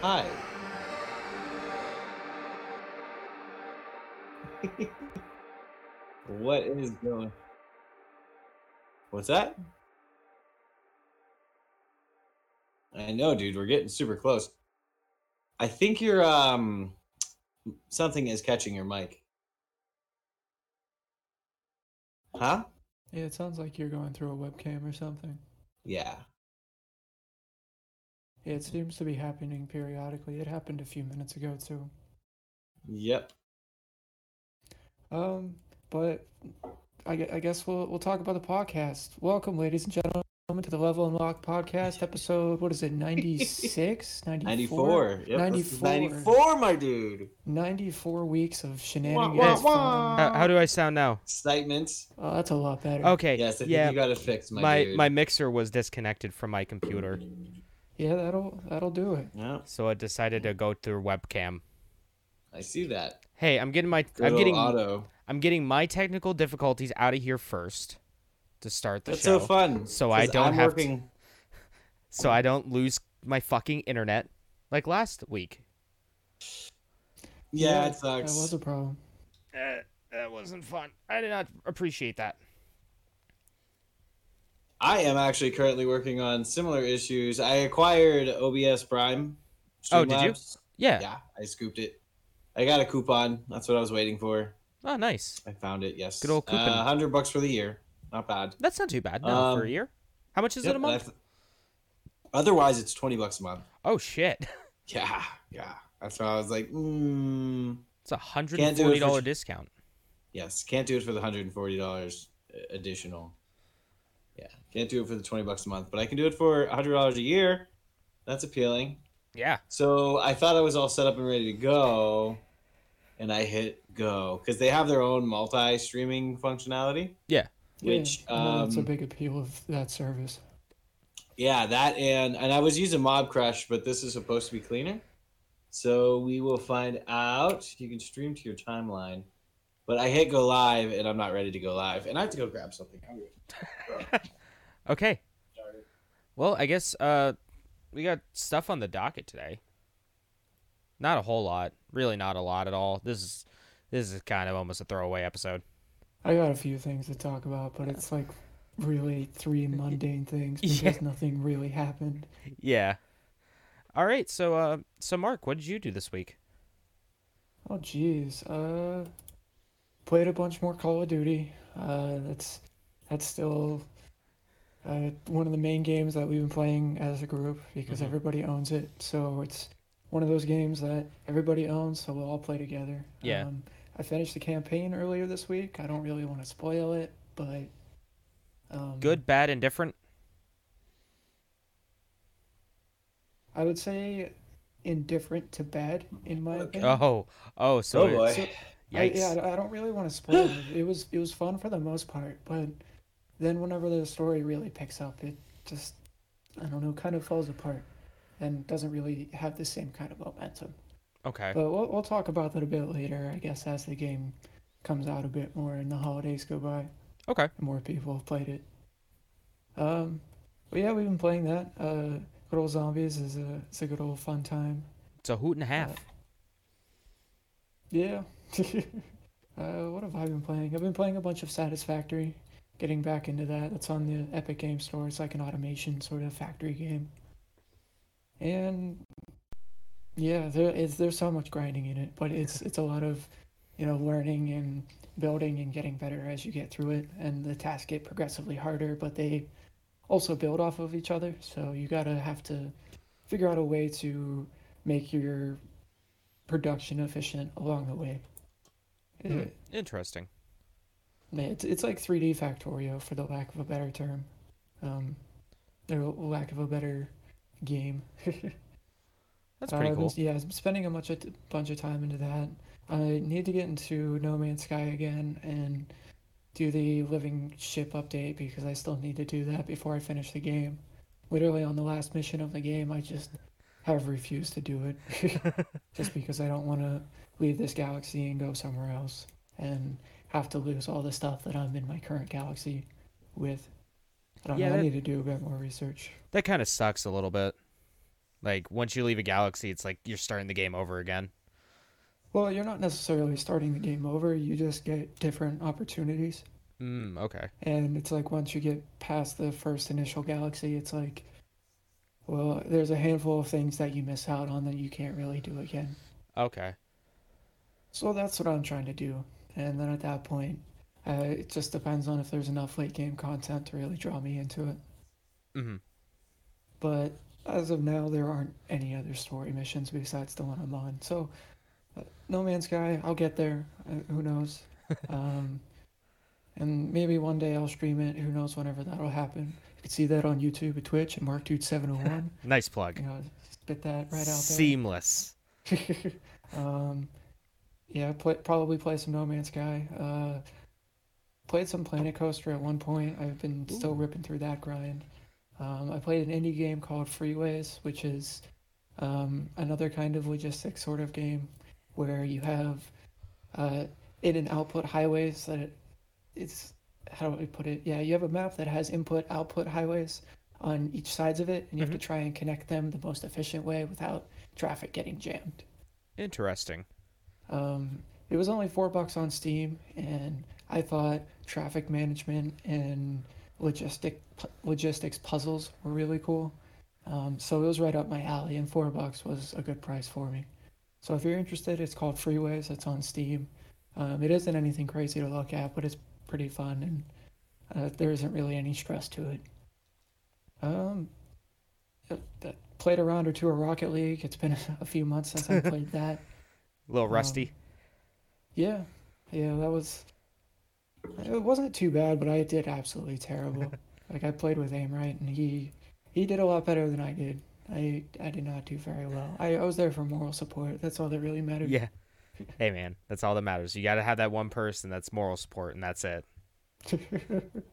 Hi. what is going? What's that? I know, dude. We're getting super close. I think you're um something is catching your mic. Huh? Yeah, it sounds like you're going through a webcam or something. Yeah. Yeah, it seems to be happening periodically. It happened a few minutes ago too. Yep. Um, but I, I guess we'll we'll talk about the podcast. Welcome, ladies and gentlemen, to the Level Unlock podcast episode. What is it? 96? 94? 94. Yep, 94. 94, my dude. 94 weeks of Wah, shenanigans. wah. How, how do I sound now? Excitement. Oh, that's a lot better. Okay. Yes, I think yeah. you got it fixed, my, my dude. my mixer was disconnected from my computer, Yeah, that'll that'll do it. Yeah, so I decided to go through webcam. I see that. Hey, I'm getting my Good I'm getting auto. I'm getting my technical difficulties out of here first to start the That's show. so fun. So I 'cause don't I'm have to- so I don't lose my fucking internet like last week. Yeah, it sucks. That was a problem. Uh, that wasn't fun. I did not appreciate that. I am actually currently working on similar issues. I acquired OBS Prime. Oh, did you? Yeah. Yeah, I scooped it. I got a coupon. That's what I was waiting for. Oh, nice. I found it. Yes. Good old coupon. Uh, Hundred bucks for the year. Not bad. That's not too bad. No, for a Um, year. How much is Yep, it a month? Otherwise, it's twenty bucks a month. Oh shit. Yeah, yeah. That's why I was like, mm, It's a hundred Can't it for dollar discount. yes. Can't do it for the hundred and forty dollars additional. Yeah, can't do it for the twenty bucks a month, but I can do it for hundred dollars a year. That's appealing. Yeah. So I thought I was all set up and ready to go, and I hit go because they have their own multi-streaming functionality. Yeah. Which yeah, I know that's a um, big appeal of that service. yeah, that and and I was using Mobcrush, but this is supposed to be cleaner. So we will find out. You can stream to your timeline, but I hit go live and I'm not ready to go live, and I have to go grab something. Okay. Well, I guess uh, we got stuff on the docket today. Not a whole lot. Really, not a lot at all. This is this is kind of almost a throwaway episode. I got a few things to talk about, but it's like really three mundane things because Yeah. nothing really happened. Yeah. All right. So, uh, so Mark, what did you do this week? Oh jeez. Uh played a bunch more Call of Duty. Uh that's that's still uh one of the main games that we've been playing as a group because Mhm. everybody owns it. So it's one of those games that everybody owns, so we'll all play together. Yeah. Um, I finished the campaign earlier this week. I don't really want to spoil it, but um, Good, bad, indifferent. I would say indifferent to bad in my Okay. opinion. Oh, oh. So, oh boy. So- yikes. I, yeah, I don't really want to spoil it. It was it was fun for the most part, but then whenever the story really picks up, it just I don't know, kind of falls apart and doesn't really have the same kind of momentum. Okay. But we'll we'll talk about that a bit later, I guess, as the game comes out a bit more and the holidays go by Okay. more people have played it. Um, but yeah, we've been playing that. Uh, good old zombies is a it's a good old fun time. It's a hoot and a half. Yeah. uh, what have I been playing? I've been playing a bunch of Satisfactory, getting back into that. That's on the Epic Game Store. It's like an automation sort of factory game. And yeah, there is there's so much grinding in it, but it's it's a lot of, you know, learning and building and getting better as you get through it. And the tasks get progressively harder, but they also build off of each other. So you gotta have to figure out a way to make your production efficient along the way. Hmm. Interesting. It's, it's like 3D Factorio for the lack of a better term, um, or lack of a better game. That's Uh, pretty been- cool. yeah, I'm spending a bunch of bunch of time into that. I need to get into No Man's Sky again and do the living ship update because I still need to do that before I finish the game. Literally on the last mission of the game, I just have refused to do it just because I don't want to leave this galaxy and go somewhere else and have to lose all the stuff that I'm in my current galaxy with. I don't Yeah, know. that- I need to do a bit more research. That kind of sucks a little bit. Like once you leave a galaxy, it's like you're starting the game over again. Well, you're not necessarily starting the game over. You just get different opportunities. Mm, okay. And it's like once you get past the first initial galaxy, it's like, well, there's a handful of things that you miss out on that you can't really do again. Okay. So that's what I'm trying to do. And then at that point, uh, it just depends on if there's enough late game content to really draw me into it. hmm But as of now, there aren't any other story missions besides the one I'm on. So, uh, No Man's Sky, I'll get there. Uh, who knows? um, and maybe one day I'll stream it. Who knows whenever that'll happen? You can see that on YouTube at Twitch at MarkDude701. Nice plug. you know, spit that right out there. Seamless. um, yeah, play, probably play some No Man's Sky. Uh, played some Planet Coaster at one point. I've been still ripping through that grind. Um, I played an indie game called Freeways, which is um, another kind of logistics sort of game where you have uh, in and output highways that it, it's how do I put it? Yeah, you have a map that has input output highways on each sides of it, and you have to try and connect them the most efficient way without traffic getting jammed. Interesting. Um, it was only four bucks on Steam, and I thought traffic management and logistic logistics puzzles were really cool. Um, so it was right up my alley, and four bucks was a good price for me. So if you're interested, it's called Freeways. It's on Steam. Um, it isn't anything crazy to look at, but it's pretty fun, and uh, there isn't really any stress to it. Um, uh, played a round or two of Rocket League. It's been a few months since I played that. A little Um, rusty. Yeah, yeah, that was. It wasn't too bad, but I did absolutely terrible. like I played with aim right, and he he did a lot better than I did. I I did not do very well. I, I was there for moral support. That's all that really mattered. yeah. Hey man, that's all that matters. You got to have that one person that's moral support, and that's it.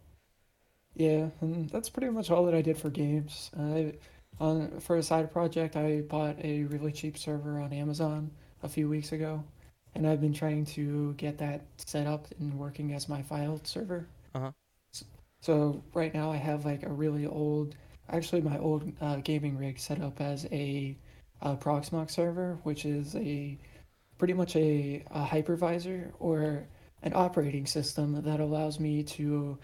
Yeah, and that's pretty much all that I did for games. I, on for a side project, I bought a really cheap server on Amazon a few weeks ago, and I've been trying to get that set up and working as my file server. Uh-huh. So right now I have like a really old, actually my old uh, gaming rig set up as a, uh Proxmox server, which is a pretty much a, a hypervisor or an operating system that allows me to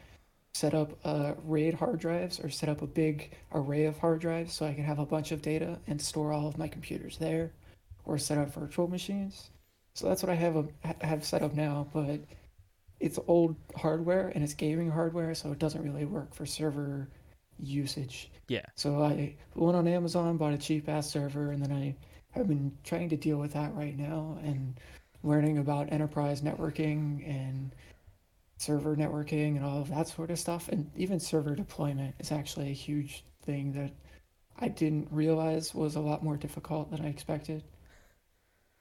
set up uh, RAID hard drives or set up a big array of hard drives so I can have a bunch of data and store all of my computers there or set up virtual machines. So that's what I have um, a, have set up now, but it's old hardware and it's gaming hardware, so it doesn't really work for server usage. Yeah. So I went on Amazon, bought a cheap ass server, and then I have been trying to deal with that right now and learning about enterprise networking and server networking and all of that sort of stuff. And even server deployment is actually a huge thing that I didn't realize was a lot more difficult than I expected.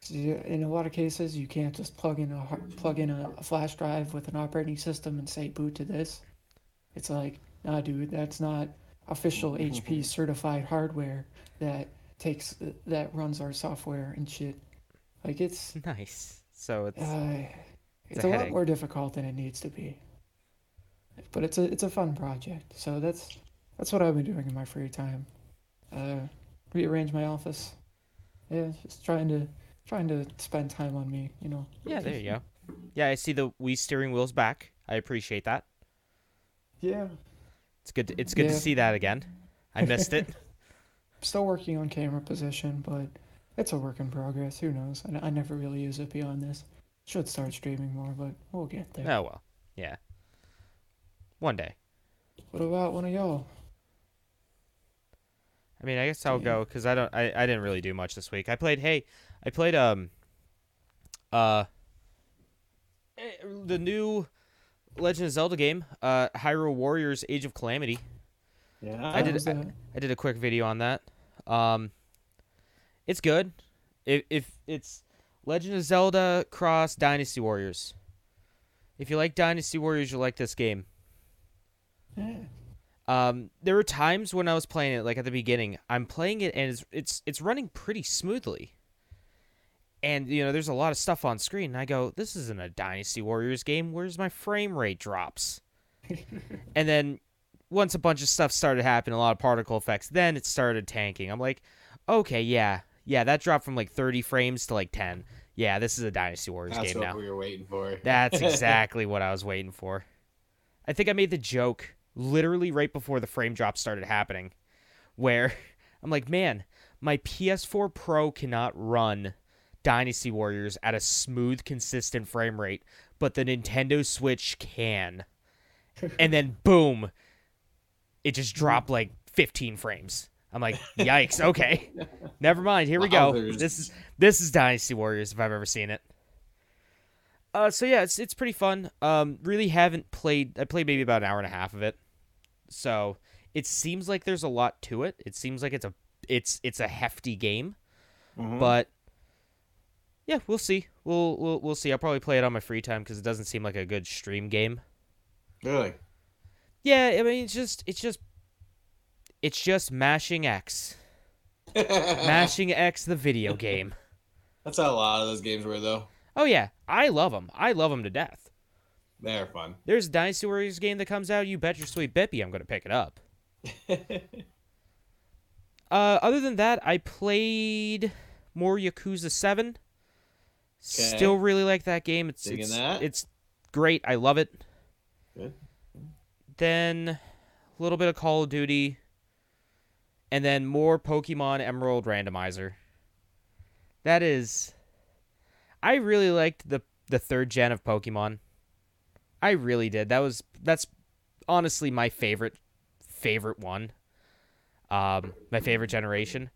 In a lot of cases, you can't just plug in a plug in a, a flash drive with an operating system and say boot to this. It's like, nah, dude, that's not official HP certified hardware that takes that runs our software and shit. Like it's Nice. So it's uh, it's a a, lot more difficult than it needs to be. But it's a it's a fun project. So that's that's what I've been doing in my free time. Uh, rearrange my office. Yeah, just trying to trying to spend time on me. You know. yeah. There you go. Yeah, I see the Wii steering wheels back. I appreciate that. Yeah. It's good. To, it's good to see that again. I missed it. Still working on camera position, but it's a work in progress. Who knows? I, I never really use it beyond this. Should start streaming more, but we'll get there. oh well. Yeah. One day. What about one of y'all? I mean, I guess I'll Yeah. go because I don't. I, I didn't really do much this week. I played. Hey, I played um, uh, the new Legend of Zelda game, uh, Hyrule Warriors: Age of Calamity. Yeah. I did- I- I did a quick video on that. Um, it's good. If if it's Legend of Zelda cross Dynasty Warriors. If you like Dynasty Warriors, you'll like this game. Yeah. Um, there were times when I was playing it, like at the beginning, I'm playing it and it's it's it's running pretty smoothly. And you know, there's a lot of stuff on screen, and I go, "This isn't a Dynasty Warriors game. Where's my frame rate drops?" and then once a bunch of stuff started happening, a lot of particle effects, then it started tanking. I'm like, okay, yeah, yeah, that dropped from like 30 frames to like 10. Yeah, this is a Dynasty Warriors That's game what now. we were waiting for. That's exactly what I was waiting for. I think I made the joke literally right before the frame drop started happening, where I'm like, man, my PS4 Pro cannot run Dynasty Warriors at a smooth, consistent frame rate, but the Nintendo Switch can. and then boom, it just dropped like 15 frames. I'm like, yikes. Okay, never mind. Here we go. This is this is Dynasty Warriors if I've ever seen it. Uh, so yeah, it's it's pretty fun. Um, really haven't played. I played maybe about an hour and a half of it. So it seems like there's a lot to it. It seems like it's a it's it's a hefty game, Mhm. but yeah, we'll see. We'll we'll we'll see. I'll probably play it on my free time because it doesn't seem like a good stream game. really, Yeah, I mean it's just it's just it's just mashing X, mashing X, the video game. That's how a lot of those games were, though. Oh yeah, I love them. I love them to death. They're fun. There's a Dynasty Warriors game that comes out. You bet your sweet bippy I'm gonna pick it up. Uh, other than that, I played more Yakuza Seven. Still really like that game. It's Digging it's, that? it's great. I love it. Good. Then a little bit of Call of Duty, and then more Pokemon Emerald Randomizer. That is, I really liked the the third gen of Pokemon. I really did. That was that's honestly my favorite favorite one. Um, my favorite generation.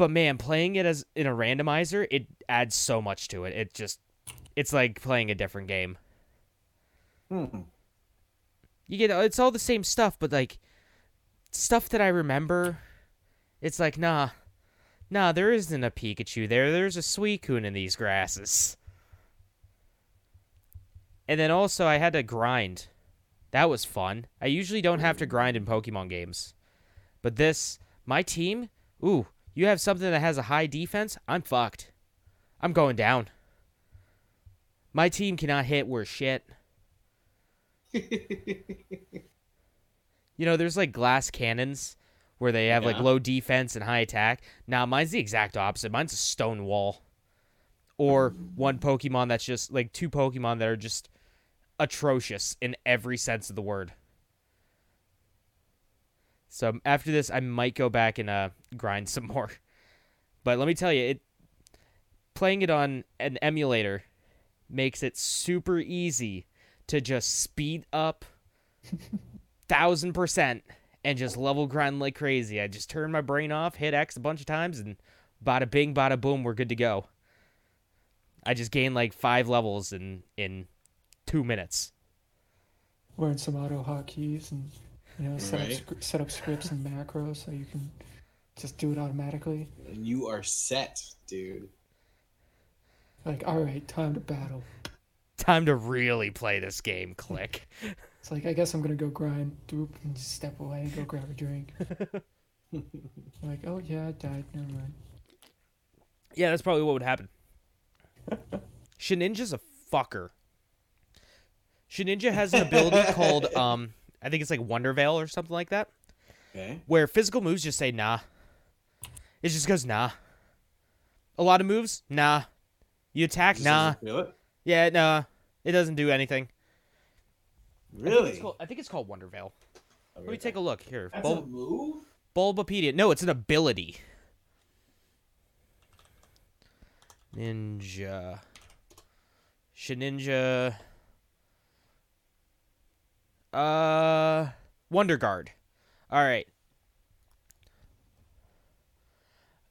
But man, playing it as in a randomizer, it adds so much to it. It just it's like playing a different game. Hmm. You get it's all the same stuff, but like stuff that I remember, it's like nah, nah. There isn't a Pikachu there. There's a Suicune in these grasses. And then also I had to grind. That was fun. I usually don't have to grind in Pokemon games, but this my team. Ooh, you have something that has a high defense. I'm fucked. I'm going down. My team cannot hit worth shit. You know, there's like glass cannons where they have like low defense and high attack. Now, mine's the exact opposite. Mine's a stone wall. Or one Pokemon that's just like two Pokemon that are just atrocious in every sense of the word. So after this, I might go back and uh, grind some more. But let me tell you, it playing it on an emulator makes it super easy to just speed up thousand percent and just level grind like crazy. I just turn my brain off, hit X a bunch of times, and bada bing, bada boom, we're good to go. I just gained like five levels in in two minutes. Learn some auto hotkeys and you know set Right. up sc- set up scripts and macros so you can just do it automatically. And you are set, dude. Like, all right, time to battle. Time to really play this game. Click. It's like I guess I'm gonna go grind, doop, and just step away and go grab a drink. like, oh yeah, I died. Never mind. Yeah, that's probably what would happen. Shedinja's a fucker. Shininja has an ability called um I think it's like Wonder Veil or something like that, Okay. where physical moves just say nah. It just goes nah. A lot of moves, nah. You attack, nah. Yeah, nah. It doesn't do anything. I think, Really? it's called, I think it's called Wonder Veil. Oh, I'll Let me take a look here. That's a Bulb- move. Bulbapedia. No, it's an ability. Ninja. Shedinja. Uh, Wonder Guard. All right.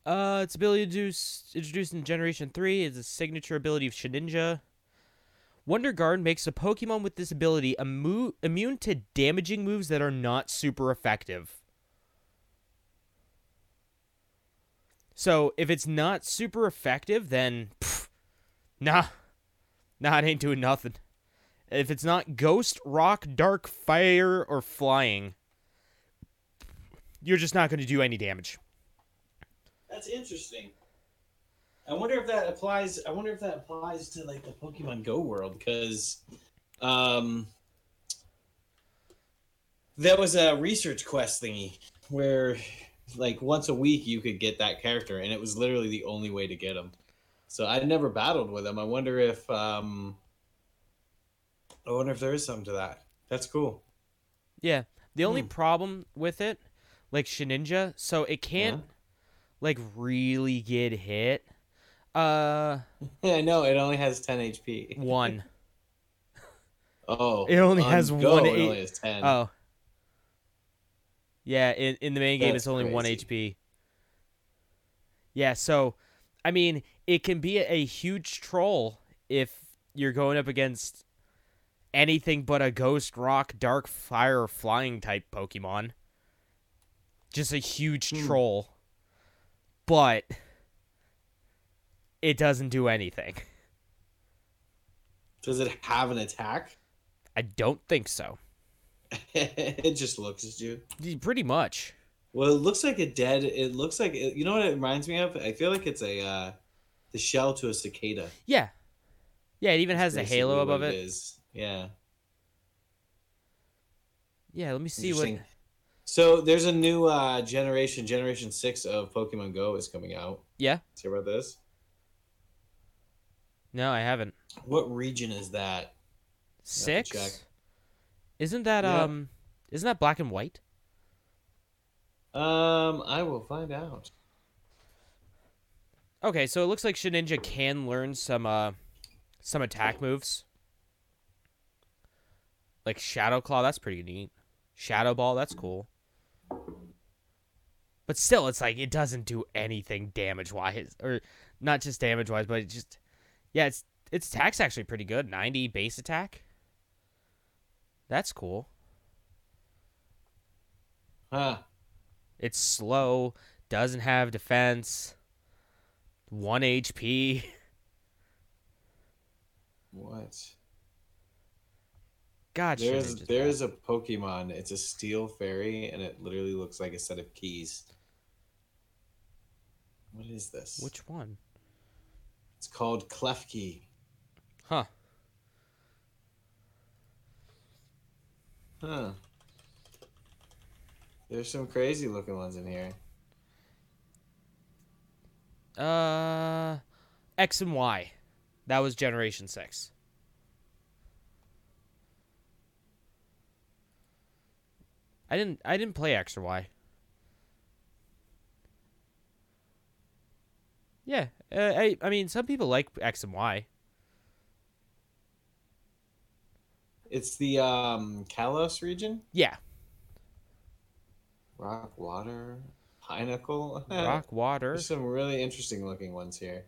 Uh, its ability to introduce, introduced in Generation 3 is a signature ability of Shedinja. Wonder Guard makes a Pokemon with this ability immu- immune to damaging moves that are not super effective. So if it's not super effective, then pff, nah, nah, it ain't doing nothing. If it's not ghost, rock, dark, fire, or flying, you're just not going to do any damage. That's interesting. I wonder if that applies. I wonder if that applies to like the Pokemon Go world because, um, there was a research quest thingy where like once a week you could get that character and it was literally the only way to get him so i never battled with him i wonder if um i wonder if there is something to that that's cool Yeah. The only Hmm. problem with it, like Shedinja, so it can't like really get hit. Uh, yeah i know it only has 10 hp one. oh It only on has Go, one it eight- only has 10 Oh. Yeah, in in the main game That's it's only one. HP. Yeah, so I mean, it can be a, a huge troll if you're going up against anything but a ghost rock, dark fire, flying type Pokemon. Just a huge Hmm. troll. But it doesn't do anything. does it have an attack I don't think so. it just looks at you Pretty much. Well, it looks like a dead. It looks like you know what it reminds me of. I feel like it's a uh, the shell to a cicada. Yeah. Yeah, it even has a halo above it. Is. Yeah. Yeah, let me see what So there's a new uh, generation, Generation Six of Pokemon Go is coming out. Yeah. Let's hear about this. No, I haven't. What region is that? Six. Isn't that Yeah. um? Isn't that black and white? Um, I will find out. Okay, so it looks like Shedinja can learn some uh, some attack moves. Like Shadow Claw, that's pretty neat. Shadow Ball, that's cool. But still, it's like it doesn't do anything damage wise, or not just damage wise, but it just yeah, it's its attack's actually pretty good. Ninety base attack. That's cool. Huh. It's slow, doesn't have defense, one HP. What? God, There's there's bad. a Pokemon. It's a Steel Fairy, and it literally looks like a set of keys. What is this? which one? It's called Klefki. Huh. Huh. There's some crazy looking ones in here. Uh, X and Y. That was Generation Six. I didn't. I didn't play X or Y. Yeah, uh, I. I mean, some people like X and Y. It's the um Kalos region. Yeah, Rock, water, pinnacle. rock, water. There's some really interesting looking ones here.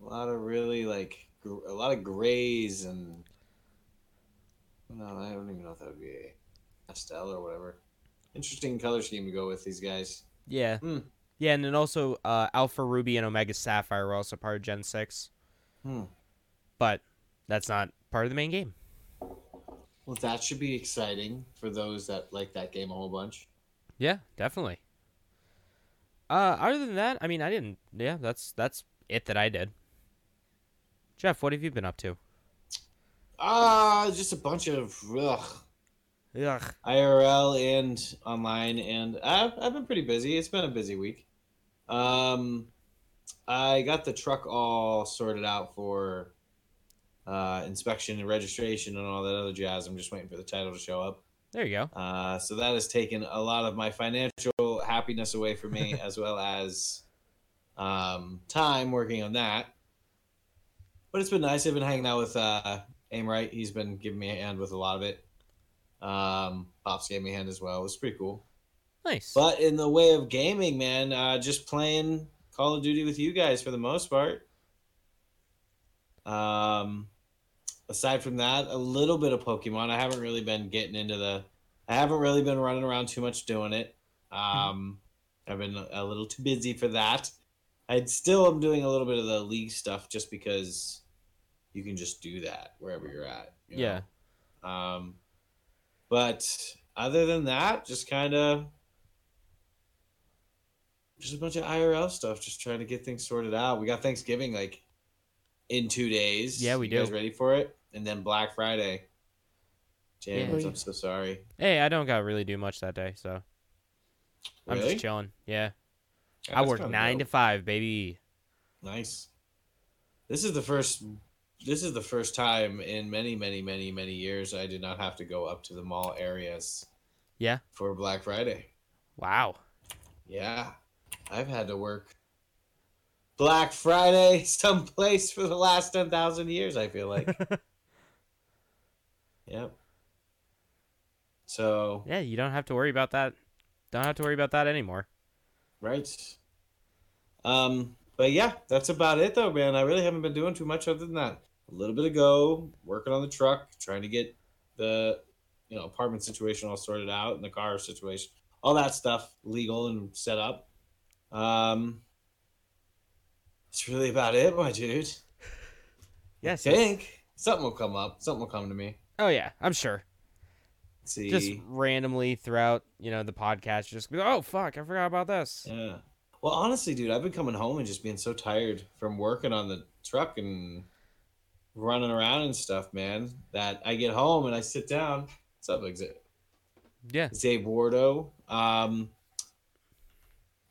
A lot of really like gr- a lot of grays and no, I don't even know if that would be a pastel or whatever. Interesting color scheme to go with these guys. Yeah, Hmm. yeah, and then also uh, Alpha Ruby and Omega Sapphire were also part of Gen Six, Hmm. but that's not part of the main game. Well, that should be exciting for those that like that game a whole bunch. Yeah, definitely. Uh, other than that, I mean, I didn't. Yeah, that's that's it that I did. Jeff, what have you been up to? Ah, just a bunch of ugh, Ugh. IRL and online, and I've I've been pretty busy. It's been a busy week. Um, I got the truck all sorted out for uh, inspection and registration and all that other jazz. I'm just waiting for the title to show up. There you go. Uh, so that has taken a lot of my financial happiness away from me, as well as um, time working on that. But it's been nice. I've been hanging out with uh, Aim Right. He's been giving me a hand with a lot of it. Um, Pops gave me a hand as well. It was pretty cool. Nice. But in the way of gaming, man, uh, just playing Call of Duty with you guys for the most part. Um, aside from that, a little bit of Pokemon. I haven't really been getting into the. I haven't really been running around too much doing it. Um, I've been a little too busy for that. I still am doing a little bit of the league stuff just because you can just do that wherever you're at. you know? yeah. Um, but other than that, just kind of just a bunch of IRL stuff, just trying to get things sorted out. We got Thanksgiving like in two days. Yeah, we you guys do. ready for it? and then Black Friday. James, Yeah. I'm so sorry. Hey, I don't got to really do much that day, so I'm just chilling. Yeah, I work nine dope. to five, baby. Nice. This is the first. This is the first time in many, many, many, many years I did not have to go up to the mall areas Yeah. for Black Friday. Wow. Yeah, I've had to work Black Friday someplace for the last ten thousand years. I feel like. yep. So Yeah, you don't have to worry about that. Don't have to worry about that anymore. right. Um, but yeah, that's about it though, man. I really haven't been doing too much other than that. A little bit ago, working on the truck, trying to get the you know apartment situation all sorted out and the car situation, all that stuff legal and set up. Um, that's really about it, my dude. Yes. I yes. think something will come up. Something will come to me. Oh yeah, I'm sure. Let's see. Just randomly throughout, you know, the podcast, just be, oh fuck, I forgot about this. Yeah. Well, honestly, dude, I've been coming home and just being so tired from working on the truck and running around and stuff, man, that I get home and I sit down. What's up, Exit? Yeah. Zay Bordeaux. Um,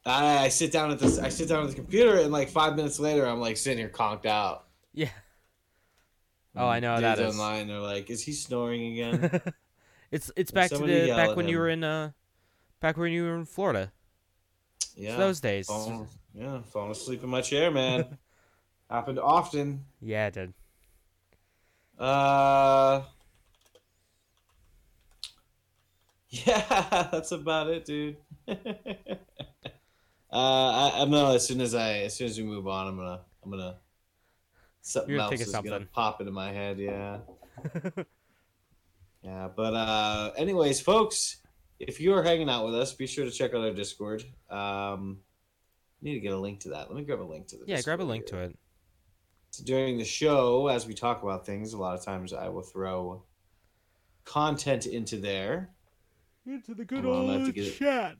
I, I sit down at this. I sit down at the computer, and like five minutes later, I'm like sitting here conked out. Yeah. Oh, I know how that Dudes is. online. They're like, "Is he snoring again?" it's it's back to the back when you were in uh back when you were in Florida. yeah. It's those days. Falling, yeah, falling asleep in my chair, man. Happened often. Yeah, it did. Uh, yeah, that's about it, dude. uh, I, I'm gonna as soon as I as soon as we move on, I'm gonna I'm gonna something You're else is gonna pop into my head. Yeah, yeah. But uh, anyways, folks, if you are hanging out with us, be sure to check out our Discord. Um, need to get a link to that. Let me grab a link to the. Yeah, grab a link here. to it. So during the show, as we talk about things, a lot of times I will throw content into there. Into the good Hold on, I have to get it. chat.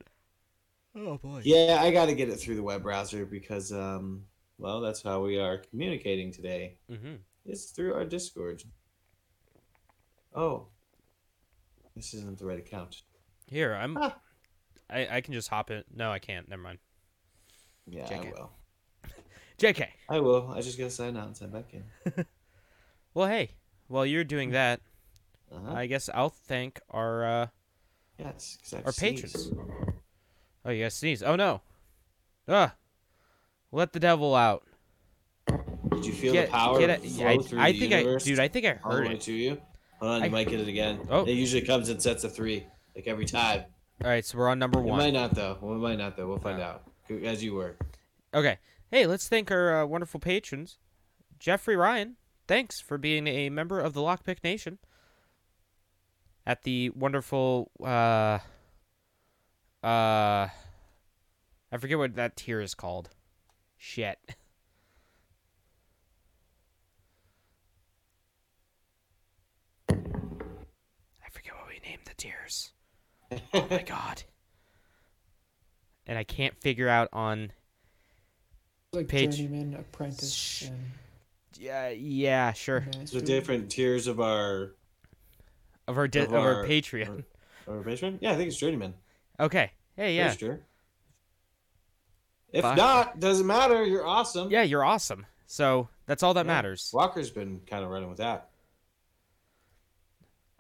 Oh boy. Yeah, I got to get it through the web browser because, um, well, that's how we are communicating today. Mm-hmm. It's through our Discord. Oh, this isn't the right account. Here, I'm. Ah. I I can just hop in. No, I can't. Never mind. Yeah, Check I it. will. Jk. I will. I just gotta sign out and sign back in. Well, hey, while you're doing that, Uh-huh. I guess I'll thank our uh yes, 'cause I have our to patrons. Oh, you guys sneeze. Oh no. Ah. Let the devil out. Did you feel Get, the power get flow it. I, through I the think universe? I, dude. I think I heard it. to you. Hold on, I- you might get it again. Oh. It usually comes in sets of three, like every time. All right, so we're on number one. might not though. It might not though. We'll find out as you were. Okay. Hey, let's thank our uh, wonderful patrons. Jeffrey Ryan, thanks for being a member of the Lockpick Nation. At the wonderful uh uh I forget what that tier is called. Shit. I forget what we named the tiers. Oh my god. And I can't figure out on Like Page- journeyman, apprentice, and Yeah, yeah, sure. master. the different tiers of our Of our di- Of of our our- Patreon. our patron. Yeah, I think it's journeyman. Okay. Hey, yeah. Pretty sure. If Fuck. not, doesn't matter. You're awesome. Yeah, you're awesome. So that's all that Yeah. matters. Walker's been kind of running with that.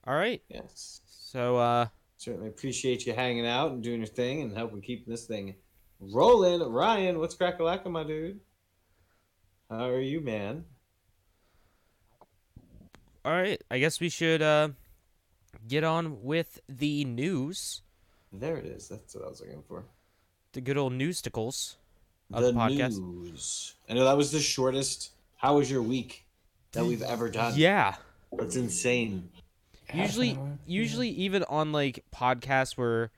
All right. Yes. So uh Certainly appreciate you hanging out and doing your thing and helping keep this thing rolling. Ryan, what's crackalacka, my dude? How are you, man? all right, I guess we should uh get on with the news. There it is. That's what I was looking for. The good old newsticles of the the, podcast. news. I know that was the shortest. How was your week that we've ever done? Yeah. That's insane. Half Usually yeah. usually even on like podcasts where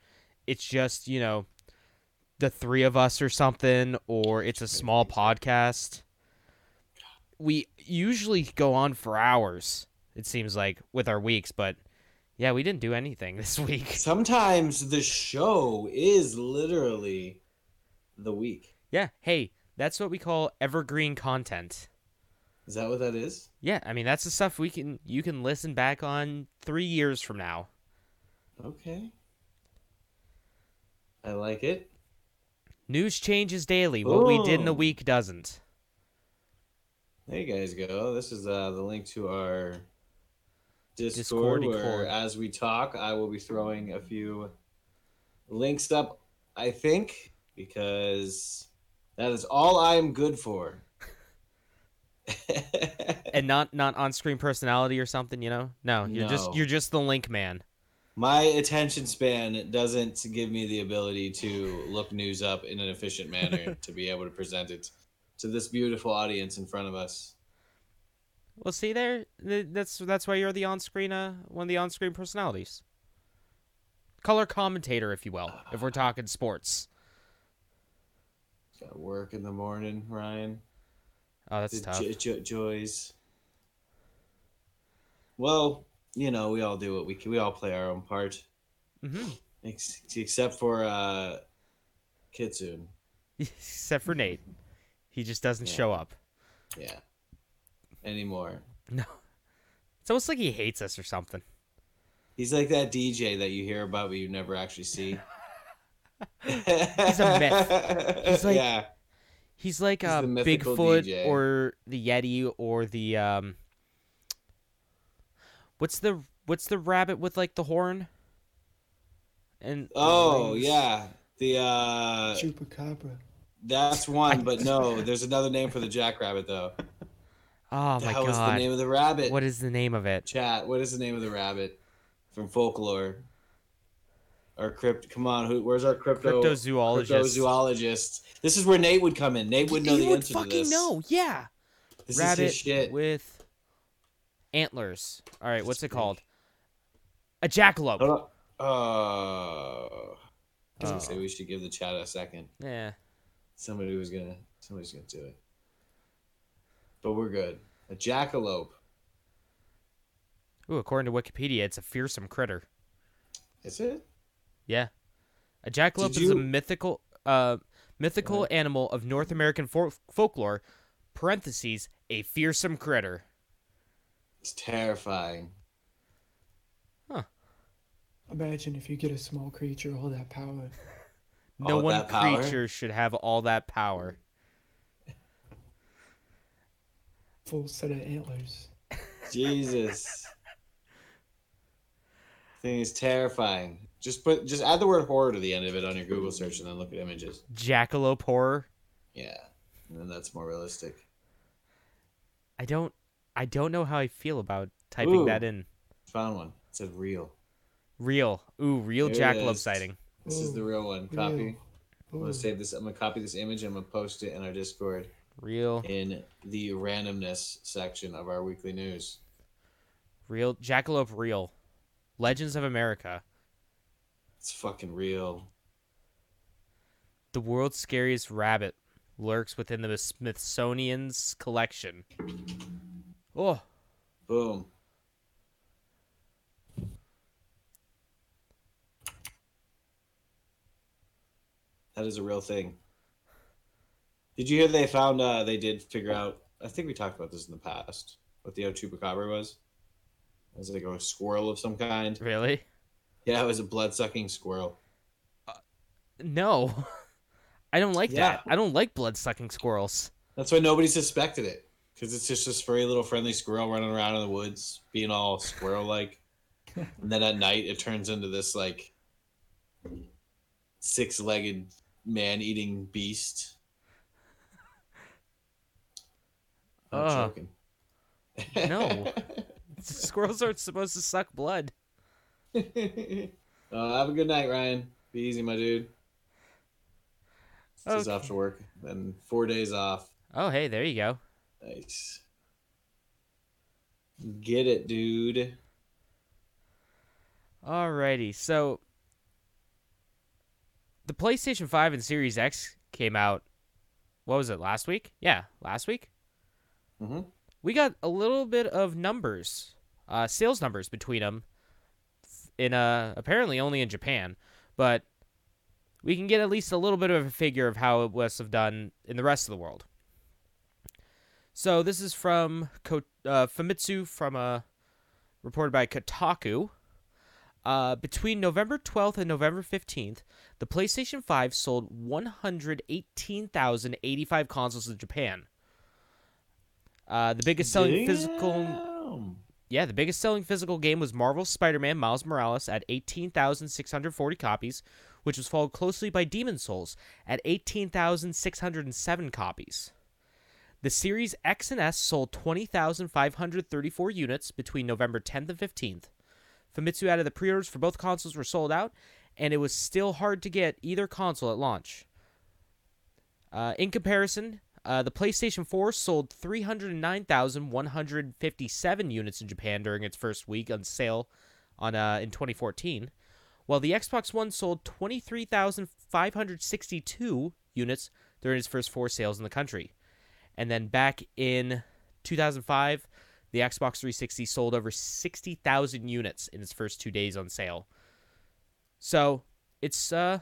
it's just, you know, the three of us or something or it's a small podcast, we usually go on for hours. It seems like with our weeks, but yeah, we didn't do anything this week. Sometimes the show is literally the week. Yeah, hey, that's what we call evergreen content. Is that what that is? Yeah, I mean that's the stuff we can you can listen back on three years from now. Okay. I like it. News changes daily. What we did in a week doesn't. There you guys go. This is uh, the link to our Discord where, as we talk, I will be throwing a few links up. I think because that is all I am good for. And not not on screen personality or something, you know? No, you're just you're just the link man. My attention span doesn't give me the ability to look news up in an efficient manner to be able to present it to this beautiful audience in front of us. Well, see there, that's that's why you're the on-screen uh one of the on-screen personalities. Color commentator, if you will, if we're talking sports. Got work in the morning, Ryan. Oh, that's the tough. jo- jo- joys. Well, you know, we all do what we can. We all play our own part, hmm ex- except for uh, Kitsune. Except for Nate, he just doesn't Yeah. show up. Yeah. Anymore. No, it's almost like he hates us or something. He's like that DJ that you hear about but you never actually see. He's a myth. He's like- yeah. He's like He's uh, Bigfoot DJ. or the Yeti or the um. What's the what's the rabbit with like the horn? And Oh rings? yeah, the uh, Chupacabra. that's one, but no, there's another name for the jackrabbit though. Oh my that was the name of the rabbit. What is the name of it? Chat. What is the name of the rabbit from folklore? Our crypt. Come on, who? Where's our crypto? Cryptozoologist. Cryptozoologist. This is where Nate would come in. Nate would know he the would answer fucking to this. fucking know. Yeah. This rabbit is his shit. with antlers. All right, what's it called? A jackalope. Hold on. Uh, I was gonna say Oh. we should give the chat a second. Yeah. Somebody was gonna. Somebody's gonna do it. But we're good. A jackalope. Ooh, according to Wikipedia, it's a fearsome critter. Is it? Yeah. A jackalope Did is a mythical uh mythical animal of North American fol- folklore, parentheses, a fearsome critter. It's terrifying. Huh. Imagine if you get a small creature all that power. No All one that power? creature should have all that power. Full set of antlers. Jesus. Thing is terrifying. Just put just add the word horror to the end of it on your Google search and then look at images. Jackalope horror. Yeah. And then that's more realistic. I don't I don't know how I feel about typing Ooh. that in. Found one. It said real. Real. Ooh, real There it jackalope sighting. This is the real one. Copy. I'm gonna save this. I'm gonna copy this image. And I'm gonna post it in our Discord Real in the randomness section of our weekly news. real jackalope real. Legends of America. It's fucking real. The world's scariest rabbit lurks within the Smithsonian's collection. Oh, Boom. That is a real thing. Did you hear they found uh they did figure out I think we talked about this in the past, what the Chupacabra was? It was like a squirrel of some kind. really? Yeah, it was a blood sucking squirrel. No. I don't like Yeah. that. I don't like blood sucking squirrels. That's why nobody suspected it. Because it's just this furry little friendly squirrel running around in the woods, being all squirrel like. and then at night, it turns into this like six legged man eating beast. I'm Ugh. joking. No. Squirrels aren't supposed to suck blood. uh, have a good night, Ryan. Be easy, my dude. Just Okay. off to work. Then four days off. Oh, hey, there you go. Nice. Get it, dude. Alrighty, so the PlayStation 5 and Series X came out. What was it, last week? Yeah, last week? hmm we got a little bit of numbers, uh, sales numbers between them. In uh, apparently only in Japan, but we can get at least a little bit of a figure of how it was have done in the rest of the world. So this is from Ko- uh, Famitsu from uh, reported by Kotaku. Uh, between November 12th and November 15th, the PlayStation 5 sold 118,085 consoles in Japan. Uh, the biggest selling physical yeah, the biggest selling physical game was Marvel's Spider-Man Miles Morales at 18,640 copies, which was followed closely by Demon's Souls at 18,607 copies. The Series X and S sold 20,534 units between November 10th and 15th. Famitsu added the pre-orders for both consoles were sold out, and it was still hard to get either console at launch. Uh, in comparison, uh, the PlayStation 4 sold 309,157 units in Japan during its first week on sale on uh, in 2014, while the Xbox One sold 23,562 units during its first four sales in the country. And then back in 2005, the Xbox 360 sold over 60,000 units in its first two days on sale. So it's uh,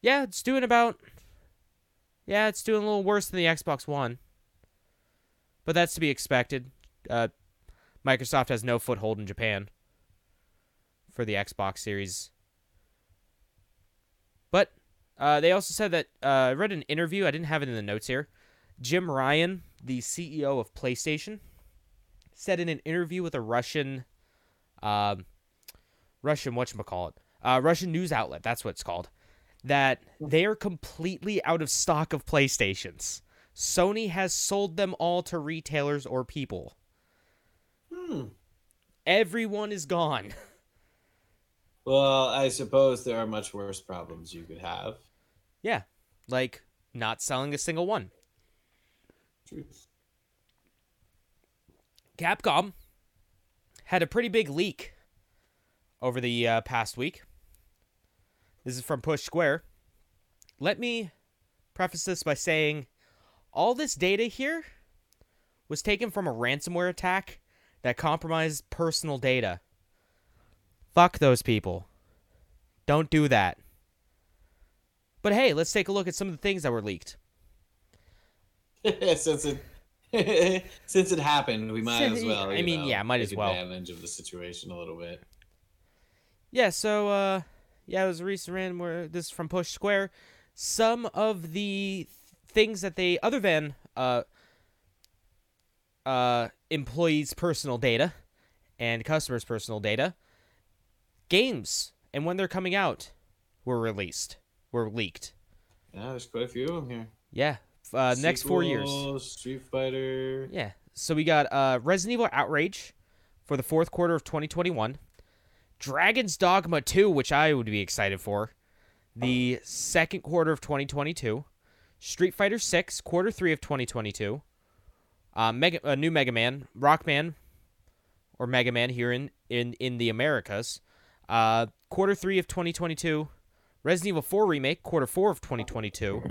yeah, it's doing about yeah, it's doing a little worse than the Xbox One. But that's to be expected. Uh, Microsoft has no foothold in Japan for the Xbox Series. But uh, they also said that uh, I read an interview. I didn't have it in the notes here. Jim Ryan, the CEO of PlayStation, said in an interview with a Russian, um, Russian whatchamacallit, uh, Russian news outlet. That's what it's called that they are completely out of stock of PlayStations. Sony has sold them all to retailers or people. Hmm. Everyone is gone. Well, I suppose there are much worse problems you could have. yeah, like not selling a single one. Truth. Capcom had a pretty big leak over the uh, past week. This is from Push Square. Let me preface this by saying all this data here was taken from a ransomware attack that compromised personal data. Fuck those people. Don't do that. But hey, let's take a look at some of the things that were leaked. since it since it happened, we might as well. I mean, know, yeah, might take as well. Advantage of the situation a little bit. Yeah, so uh yeah, it was a recent random where this is from Push Square. Some of the things that they other than uh uh employees' personal data and customers' personal data, games and when they're coming out were released, were leaked. Yeah, there's quite a few of them here. Yeah, uh, next four years. Street Fighter. Yeah. So we got uh, Resident Evil Outrage for the fourth quarter of 2021. Dragon's Dogma 2, which I would be excited for, the second quarter of 2022. Street Fighter 6, quarter three of 2022. Uh, Mega, a new Mega Man, Rockman, or Mega Man here in, in, in the Americas. Uh, quarter three of 2022. Resident Evil 4 Remake, quarter four of 2022.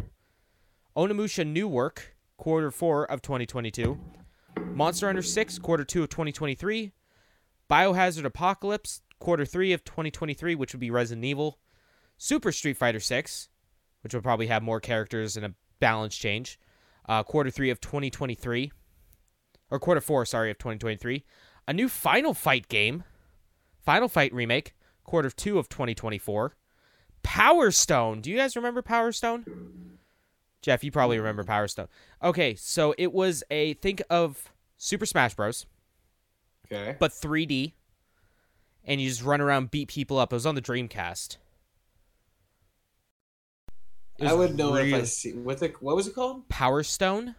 Onimusha New Work, quarter four of 2022. Monster Hunter 6, quarter two of 2023. Biohazard Apocalypse, quarter three of 2023, which would be Resident Evil. Super Street Fighter 6, which will probably have more characters and a balance change. Uh, quarter three of 2023. Or quarter four, sorry, of 2023. A new Final Fight game. Final Fight remake, quarter two of 2024. Power Stone. Do you guys remember Power Stone? Jeff, you probably remember Power Stone. Okay, so it was a think of Super Smash Bros, Okay. but 3D, and you just run around beat people up. It was on the Dreamcast. I would know if I see what the what was it called? Power Stone.